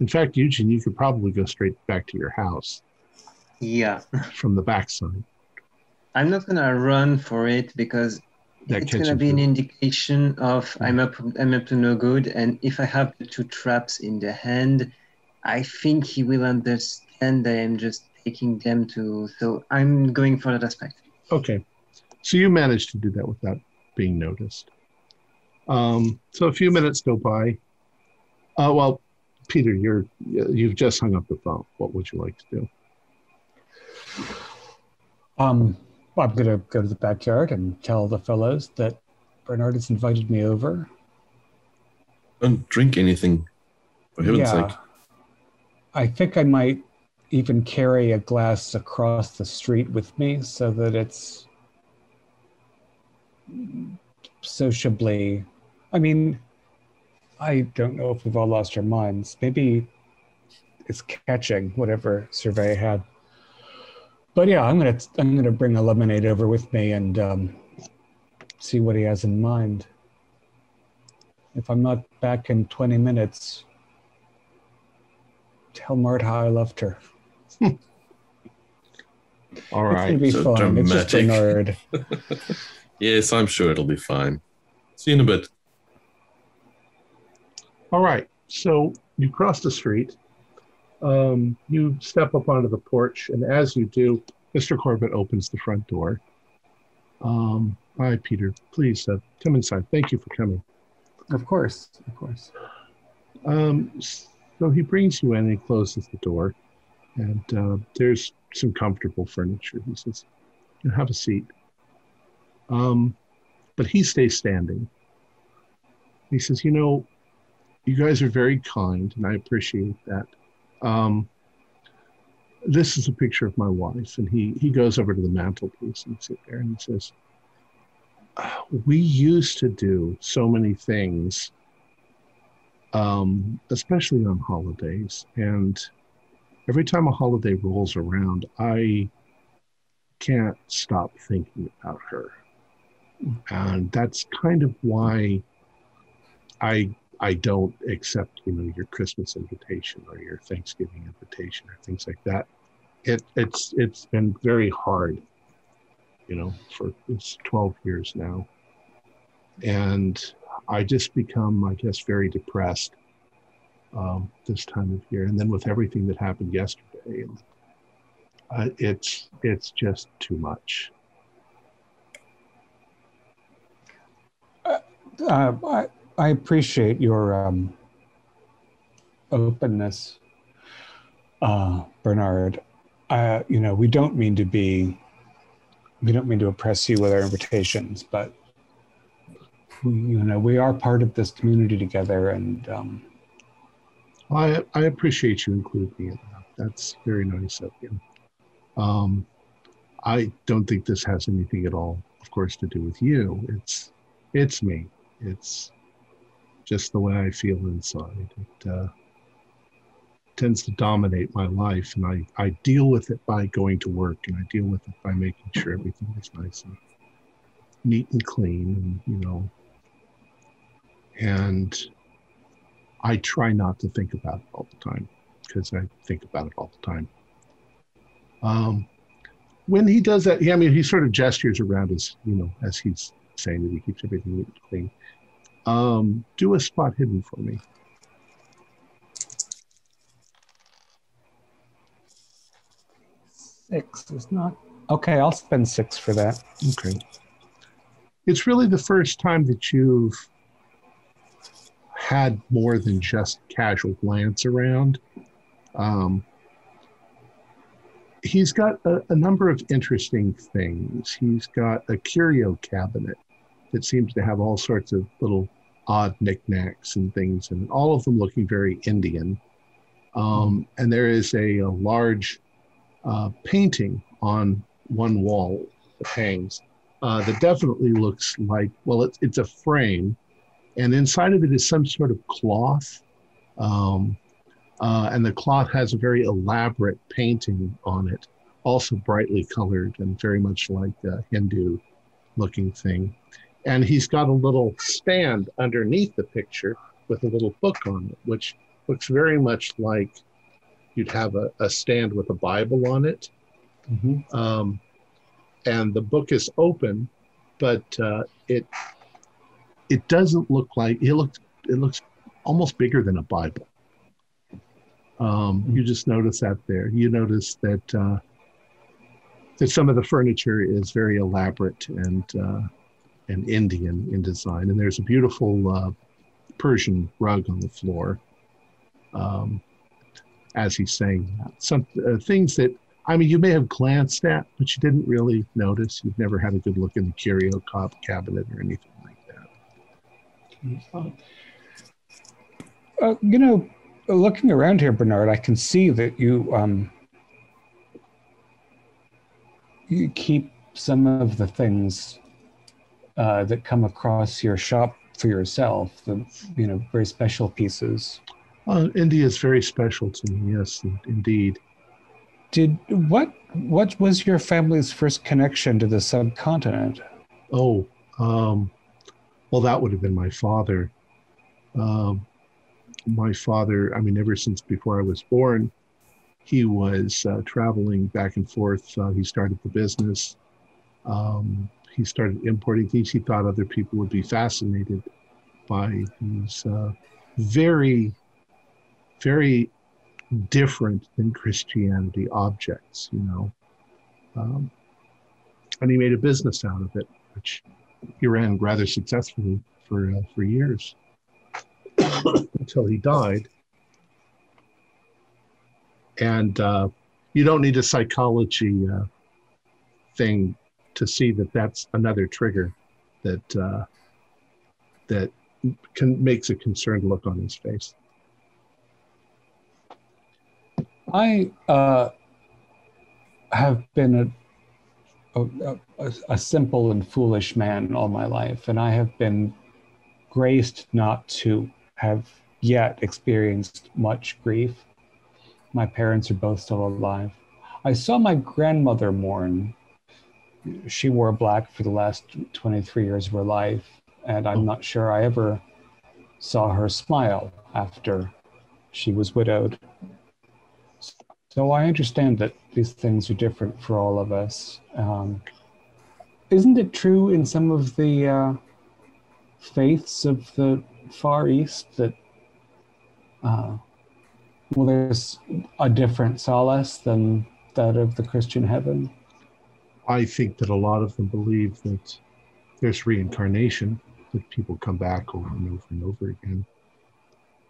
In fact, Eugene, you could probably go straight back to your house Yeah, from the backside. I'm not gonna run for it because That it's gonna catches be an indication of I'm up I'm up to no good, and if I have the two traps in the hand, I think he will understand that I'm just taking them to. So I'm going for that aspect. Okay. So you managed to do that without being noticed. Um, so a few minutes go by. Uh, well, Peter, you're you've just hung up the phone. What would you like to do? Um, well, I'm going to go to the backyard and tell the fellows that Bernard has invited me over. Don't drink anything, for heaven's sake. I think I might even carry a glass across the street with me so that it's sociably. I mean, I don't know if we've all lost our minds. Maybe it's catching whatever Servais had. But yeah, I'm gonna I'm gonna bring a lemonade over with me and um, see what he has in mind. If I'm not back in 20 minutes, tell Mart how I loved her. All It's right. gonna be so fun. It's just dramatic. Bernard. Yes, I'm sure it'll be fine. See you in a bit. All right. So you cross the street. Um, you step up onto the porch, and as you do, Mr. Corbitt opens the front door. Um, hi, Peter. Please uh, come inside. Thank you for coming. Of course, of course. Um, so he brings you in and he closes the door, and uh, there's some comfortable furniture. He says, "Have a seat." Um, but he stays standing. He says, "You know, you guys are very kind, and I appreciate that. Um, this is a picture of my wife." And he he goes over to the mantelpiece and sits there, and he says, "Ah, "We used to do so many things." um, especially on holidays. And every time a holiday rolls around, I can't stop thinking about her. And that's kind of why I I don't accept, you know, your Christmas invitation or your Thanksgiving invitation or things like that. It it's it's been very hard, you know, for it's 12 years now. And I just become, I guess, very depressed um, this time of year, and then with everything that happened yesterday, uh, it's it's just too much. Uh, I, I appreciate your um, openness, uh, Bernard. You know, we don't mean to be, we don't mean to oppress you with our invitations, but you know, we are part of this community together, and um, I I appreciate you including me in that. That's very nice of you. Um, I don't think this has anything at all, of course, to do with you. It's it's me. It's just the way I feel inside. It uh, tends to dominate my life, and I, I deal with it by going to work, and I deal with it by making sure everything is nice and neat and clean, and you know, and I try not to think about it all the time because I think about it all the time. Um, when he does that, yeah, I mean, he sort of gestures around as you know, as he's saying that he keeps everything neat and clean. Um, do a spot hidden for me. six is not okay. I'll spend six for that. Okay. It's really the first time that you've had more than just casual glance around. Um, he's got a, a number of interesting things. He's got a curio cabinet that seems to have all sorts of little odd knickknacks and things, and all of them looking very Indian. Um, and there is a, a large uh, painting on one wall that hangs uh, that definitely looks like, well, it's, it's a frame, and inside of it is some sort of cloth. Um, uh, and the cloth has a very elaborate painting on it, also brightly colored and very much like a Hindu looking thing. And he's got a little stand underneath the picture with a little book on it, which looks very much like you'd have a, a stand with a Bible on it. Mm-hmm. Um, and the book is open, but uh, it it doesn't look like it looks it looks almost bigger than a Bible. Um, you just notice that there. You notice that uh, that some of the furniture is very elaborate and uh, and Indian in design. And there's a beautiful uh, Persian rug on the floor um, as he's saying that. Some uh, things that, I mean, you may have glanced at, but you didn't really notice. You've never had a good look in the curio cabinet or anything like that. Uh, you know, looking around here, Bernard, I can see that you um, you keep some of the things uh, that come across your shop for yourself, the you know very special pieces. Uh, India is very special to me. Yes, indeed. Did what? What was your family's first connection to the subcontinent? Oh, um, well, that would have been my father. Um, my father, I mean, ever since before I was born, he was uh, traveling back and forth. Uh, he started the business. Um, he started importing things he thought other people would be fascinated by these uh, very, very different than Christianity objects, you know. Um, and he made a business out of it, which he ran rather successfully for uh, for years until he died. And uh, you don't need a psychology uh, thing to see that that's another trigger that uh, that can, makes a concerned look on his face. I uh, have been a, a, a, a, simple and foolish man all my life, and I have been graced not to have yet experienced much grief. My parents are both still alive. I saw my grandmother mourn she wore black for the last 23 years of her life, and I'm not sure I ever saw her smile after she was widowed. So I understand that these things are different for all of us. Um, isn't it true in some of the uh, faiths of the Far East that, uh, well, there's a different solace than that of the Christian heaven? I think that a lot of them believe that there's reincarnation, that people come back over and over and over again.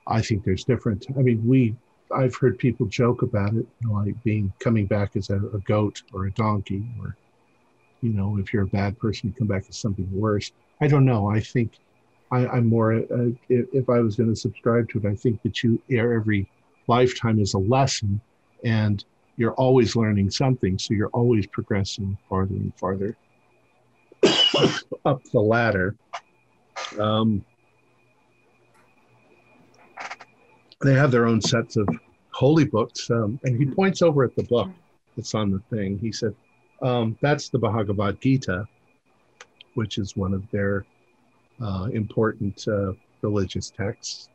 I think there's different. I mean, we, I've heard people joke about it, you know, like being coming back as a, a, goat or a donkey, or, you know, if you're a bad person, you come back as something worse. I don't know. I think I, am more, uh, if, if I was going to subscribe to it, I think that you, every lifetime is a lesson. And you're always learning something. So you're always progressing farther and farther up the ladder. Um, they have their own sets of holy books. Um, and he points over at the book that's on the thing. He said, um, That's the Bhagavad Gita, which is one of their uh, important uh, religious texts.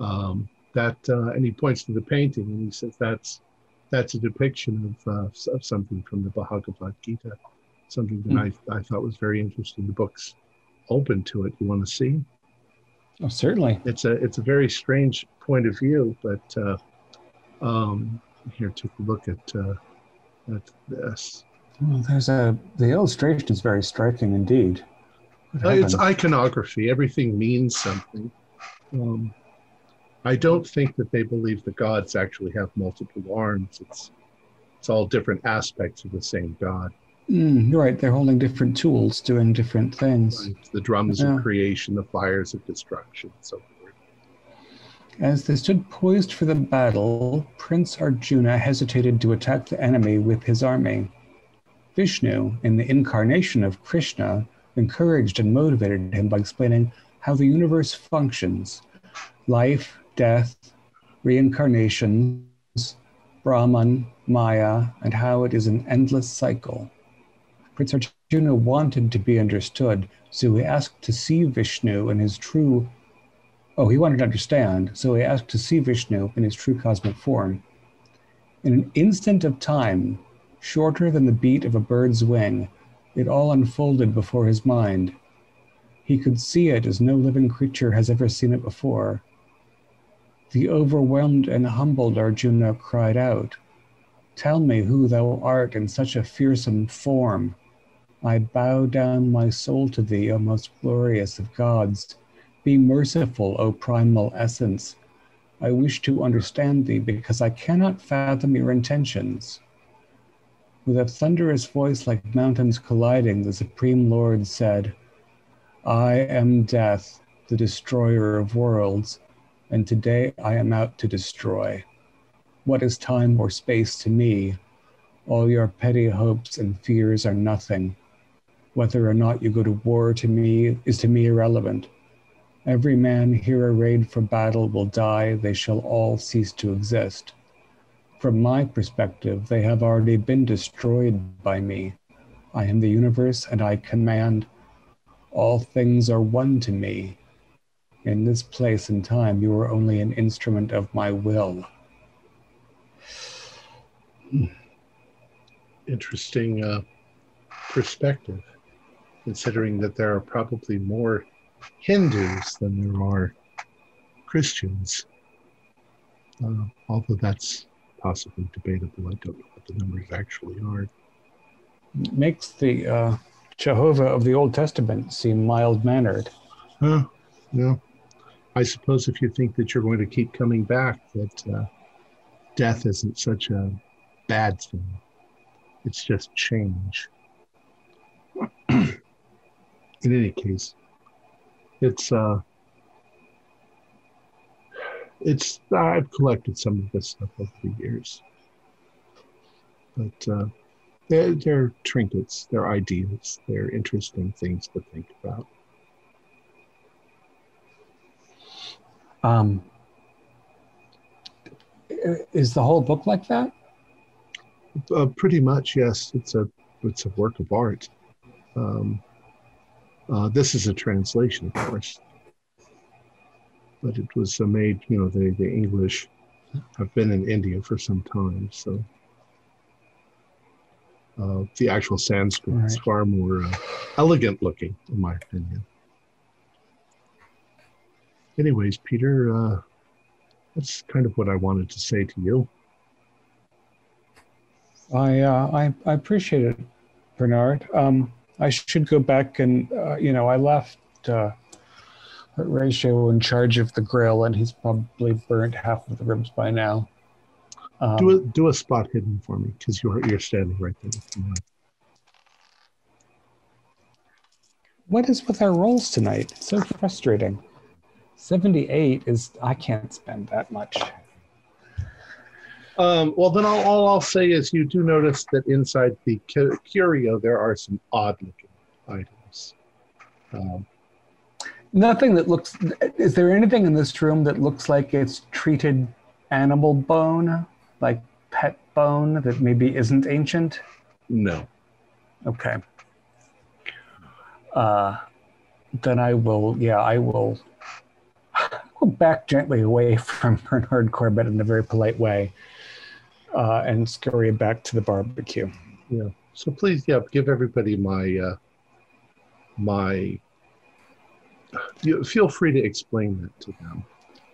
Um, that uh, and he points to the painting and he says that's that's a depiction of, uh, of something from the Bhagavad Gita, something that mm. I, I thought was very interesting. The book's open to it. You want to see? Oh, certainly. It's a it's a very strange point of view, but uh, um, here take a look at uh, at this. Well, there's a the illustration is very striking indeed. Uh, it's iconography. Everything means something. Um, I don't think that they believe the gods actually have multiple arms. It's it's all different aspects of the same god. Mm, you're right. They're holding different tools, doing different things. Right. The drums yeah. of creation, the fires of destruction, so forth. As they stood poised for the battle, Prince Arjuna hesitated to attack the enemy with his army. Vishnu, in the incarnation of Krishna, encouraged and motivated him by explaining how the universe functions life, death, reincarnations, Brahman, Maya, and how it is an endless cycle. Prince Arjuna wanted to be understood, so he asked to see Vishnu in his true. Oh, he wanted to understand, so he asked to see Vishnu in his true cosmic form. In an instant of time, shorter than the beat of a bird's wing, it all unfolded before his mind. He could see it as no living creature has ever seen it before. The overwhelmed and humbled Arjuna cried out, Tell me who thou art in such a fearsome form. I bow down my soul to thee, O most glorious of gods. Be merciful, O primal essence. I wish to understand thee because I cannot fathom your intentions. With a thunderous voice like mountains colliding, the Supreme Lord said, I am death, the destroyer of worlds, and today I am out to destroy. What is time or space to me? All your petty hopes and fears are nothing. Whether or not you go to war to me is to me irrelevant. Every man here arrayed for battle will die, they shall all cease to exist. From my perspective, they have already been destroyed by me. I am the universe and I command. All things are one to me. In this place and time, you are only an instrument of my will. Interesting uh, perspective considering that there are probably more Hindus than there are Christians. Uh, although that's possibly debatable. I don't know what the numbers actually are. Makes the uh, Jehovah of the Old Testament seem mild mannered. Huh? No. I suppose if you think that you're going to keep coming back, that uh, death isn't such a bad thing. It's just change. in any case, it's uh, it's I've collected some of this stuff over the years, but uh, they're, they're trinkets, they're ideas, they're interesting things to think about. Um, is the whole book like that? Uh, pretty much, yes. It's a it's a work of art. Um, uh, this is a translation, of course, but it was uh, made. You know, the the English have been in India for some time, so uh, the actual Sanskrit right. is far more uh, elegant looking, in my opinion. Anyways, Peter, uh, that's kind of what I wanted to say to you. I uh, I, I appreciate it, Bernard. Um, I should go back and uh, you know I left uh, Ratio in charge of the grill, and he's probably burnt half of the ribs by now. Um, do a do a spot hidden for me because you're you're standing right there. What is with our roles tonight? It's so frustrating. Seventy-eight is I can't spend that much. Um, well, then all, all, I'll say is you do notice that inside the curio there are some odd looking items. Um, Nothing that looks. Is there anything in this room that looks like it's treated animal bone, like pet bone that maybe isn't ancient? No. Okay. Uh, then I will. Yeah, I will. Go back gently away from Bernard Corbitt in a very polite way uh, and scurry back to the barbecue. Yeah. So please, yeah, give everybody my uh, my. You feel free to explain that to them.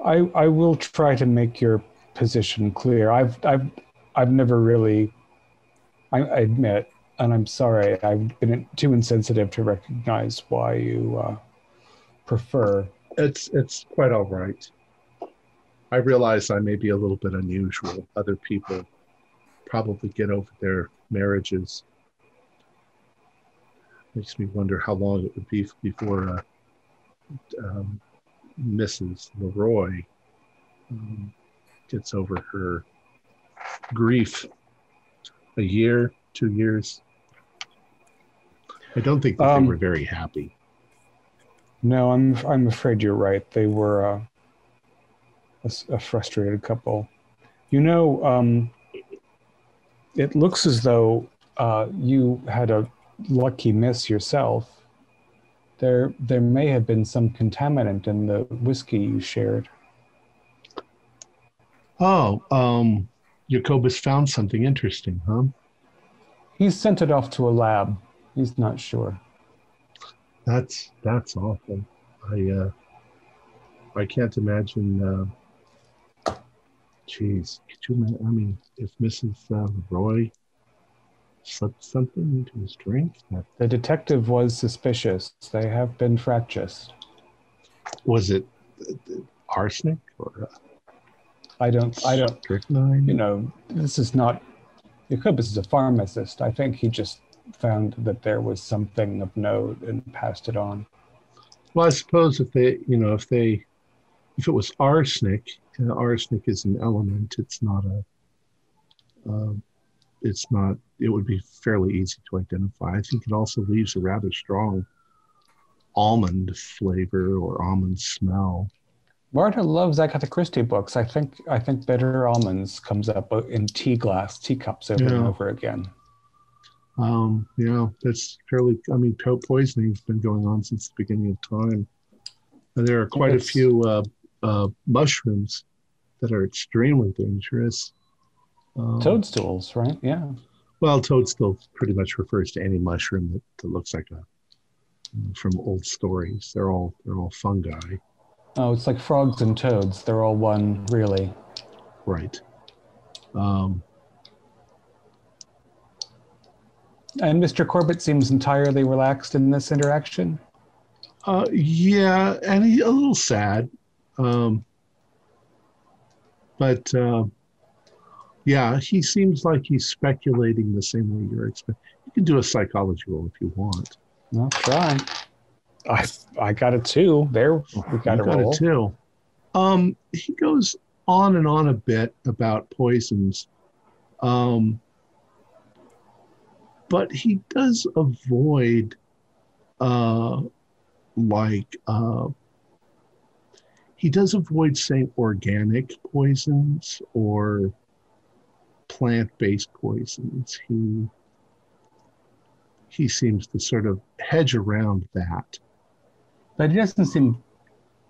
I I will try to make your position clear. I've I've I've never really. I, I admit, and I'm sorry, I've been too insensitive to recognize why you uh, prefer. It's it's quite all right. I realize I may be a little bit unusual. Other people probably get over their marriages. Makes me wonder how long it would be before uh, um, Mrs. Leroy um, gets over her grief. A year, two years. I don't think that um, they were very happy. No, I'm I'm afraid you're right. They were uh, a, a frustrated couple. You know, um, it looks as though uh, you had a lucky miss yourself. There, there may have been some contaminant in the whiskey you shared. Oh, um, Jacobus found something interesting, huh? He's sent it off to a lab. He's not sure. That's that's awful. I uh, I can't imagine uh, Jeez, could you? I mean, if Mrs. Uh, Roy slipped something into his drink. That- The detective was suspicious. They have been fractious. Was it uh, arsenic or uh, I don't. I don't. strychnine? You know, this is not. Jacobus is a pharmacist. I think he just found that there was something of note and passed it on. Well, I suppose if they, you know, if they, if it was arsenic, uh, arsenic is an element. It's not a. Um, it's not. It would be fairly easy to identify. I think it also leaves a rather strong almond flavor or almond smell. Marta loves Agatha Christie books. I think. I think bitter almonds comes up in tea glass, teacups over and over again. Um, yeah, that's fairly. I mean, po- poisoning's been going on since the beginning of time. And there are quite a few uh, uh, mushrooms that are extremely dangerous. Um, Toadstools, right? Yeah. Well, toadstool pretty much refers to any mushroom that, that looks like a from old stories. They're all they're all fungi, Oh, it's like frogs and toads. They're all one, really. right? Um, And Mr. Corbitt seems entirely relaxed in this interaction. uh, yeah, and he a little sad, um, but uh, yeah, he seems like he's speculating the same way you're expecting. You can do a psychology roll if you want. I'll try. I I got a two. There, we got You a roll. it too. Um, he goes on and on a bit about poisons, um, but he does avoid, uh, like, uh, he does avoid saying organic poisons or plant-based poisons. He he seems to sort of hedge around that. But he doesn't seem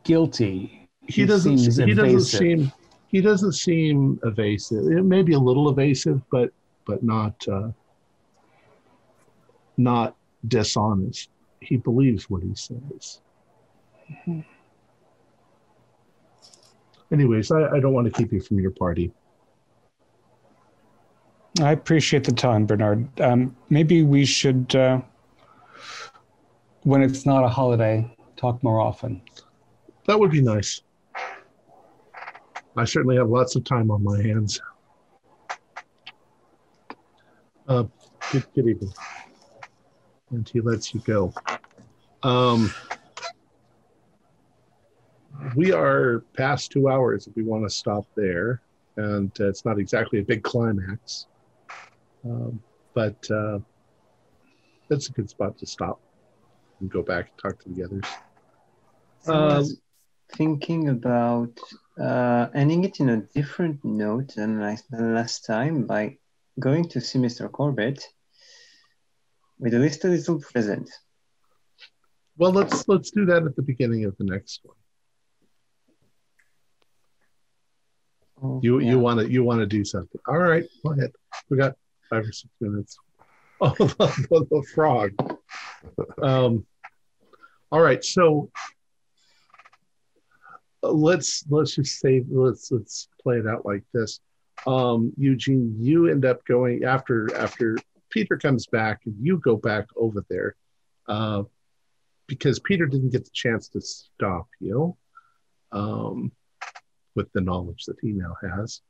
guilty. he He doesn't seems he doesn't seem he doesn't seem evasive it may be a little evasive but but not uh, not dishonest. He believes what he says. Anyways I, I don't want to keep you from your party. I appreciate the time, Bernard. Um, maybe we should, uh, when it's not a holiday, talk more often. that would be nice. I certainly have lots of time on my hands. Uh, good, good evening and he lets you go. Um, we are past two hours if we want to stop there and uh, it's not exactly a big climax. Um, but uh, that's a good spot to stop and go back and talk to the others. I Um, was thinking about uh, ending it in a different note than last, than last time by going to see Mr. Corbitt with a little little present. Well, let's let's do that at the beginning of the next one. Oh, You yeah. you want to you want to do something? All right, go ahead. We got five or six minutes. Oh, the, the frog. Um, all right, so uh, let's let's just say let's let's play it out like this. Um, Eugene, you end up going after after Peter comes back, and you go back over there uh, because Peter didn't get the chance to stop you um, with the knowledge that he now has.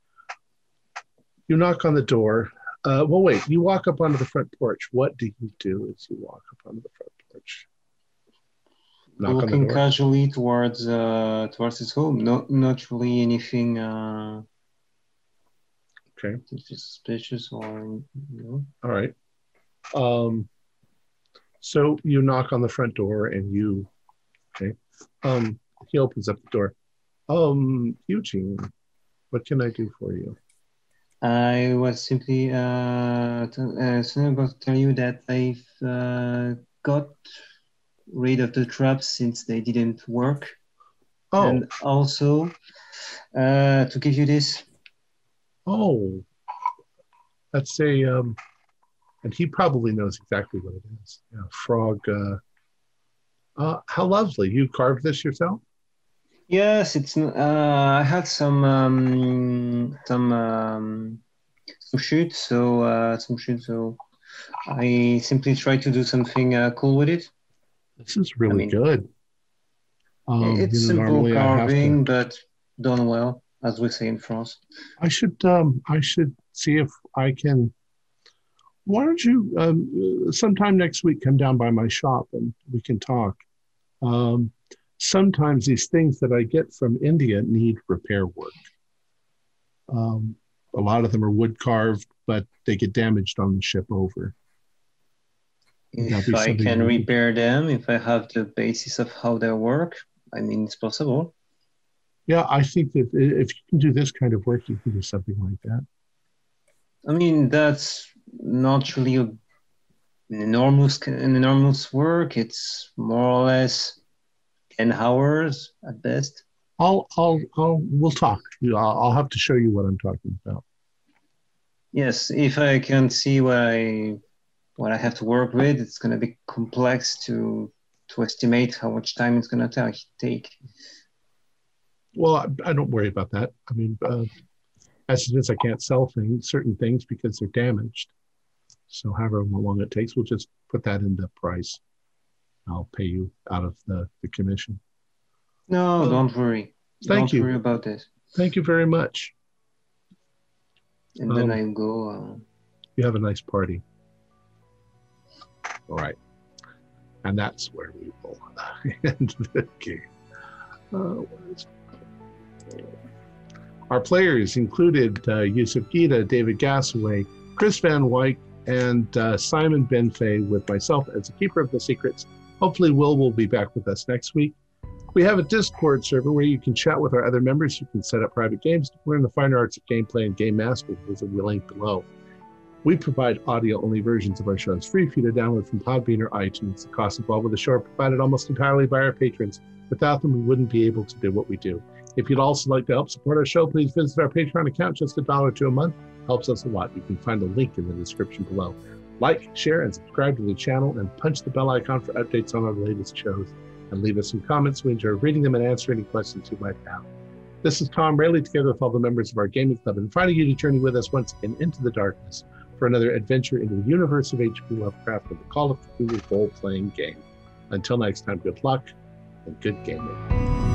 You knock on the door. Uh, well, wait. You walk up onto the front porch. What do you do as you walk up onto the front porch? Knock looking casually towards uh, towards his home. Not not really anything Okay. suspicious or you know. All right. Um, so you knock on the front door and you, okay. Um, he opens up the door. Um, Eugene, what can I do for you? I was simply uh, t- uh, about to tell you that I've uh, got rid of the traps since they didn't work, Oh, and also uh, to give you this. Oh, that's a um, and he probably knows exactly what it is. Yeah, frog. Uh, uh, how lovely! You carved this yourself? Yes, it's. Uh, I had some um, some um, some shoots, so uh, some shoots. so I simply try to do something uh, cool with it. This is really mean, good. Um, it's you know, simple I have to- carving, but done well, as we say in France. I should um I should see if I can. Why don't you um, sometime next week come down by my shop and we can talk. Um, sometimes these things that I get from India need repair work. Um, a lot of them are wood carved, but they get damaged on the ship over. If I can repair them, if I have the basis of how they work, I mean, it's possible. Yeah, I think that if you can do this kind of work, you can do something like that. I mean, that's not really a, an enormous an enormous work. It's more or less ten hours at best. I'll, I'll, I'll, we'll talk. I'll, I'll have to show you what I'm talking about. Yes, if I can see what I what I have to work with, it's going to be complex to to estimate how much time it's going to take. Well, I, I don't worry about that. I mean, uh, as it is, I can't sell things, certain things, because they're damaged. So, however long it takes, we'll just put that into price. I'll pay you out of the, the commission. No, Well, don't worry. thank don't you. worry about this. Thank you very much. And then Um, I'll go. Uh, You have a nice party. All right. And that's where we will end the game. Uh, Our players included uh, Yusuf Gita, David Gassaway, Chris Van Wyk, and uh, Simon Benfay, with myself as the keeper of the secrets. Hopefully, Will will be back with us next week. We have a Discord server where you can chat with our other members. You can set up private games, learn the fine arts of gameplay and game mastery. There's a link below. We provide audio only versions of our shows free for you to download from Podbean or iTunes. The costs involved with the show are provided almost entirely by our patrons. Without them, we wouldn't be able to do what we do. If you'd also like to help support our show, please visit our Patreon account. Just a dollar to a month helps us a lot. You can find a link in the description below. Like, share, and subscribe to the channel, and punch the bell icon for updates on our latest shows. And leave us some comments. We enjoy reading them and answering any questions you might have. This is Tom Rayleigh, together with all the members of our gaming club, inviting you to journey with us once again into the darkness for another adventure into the universe of H.P. Lovecraft and the Call of Cthulhu role-playing game. Until next time, good luck and good gaming.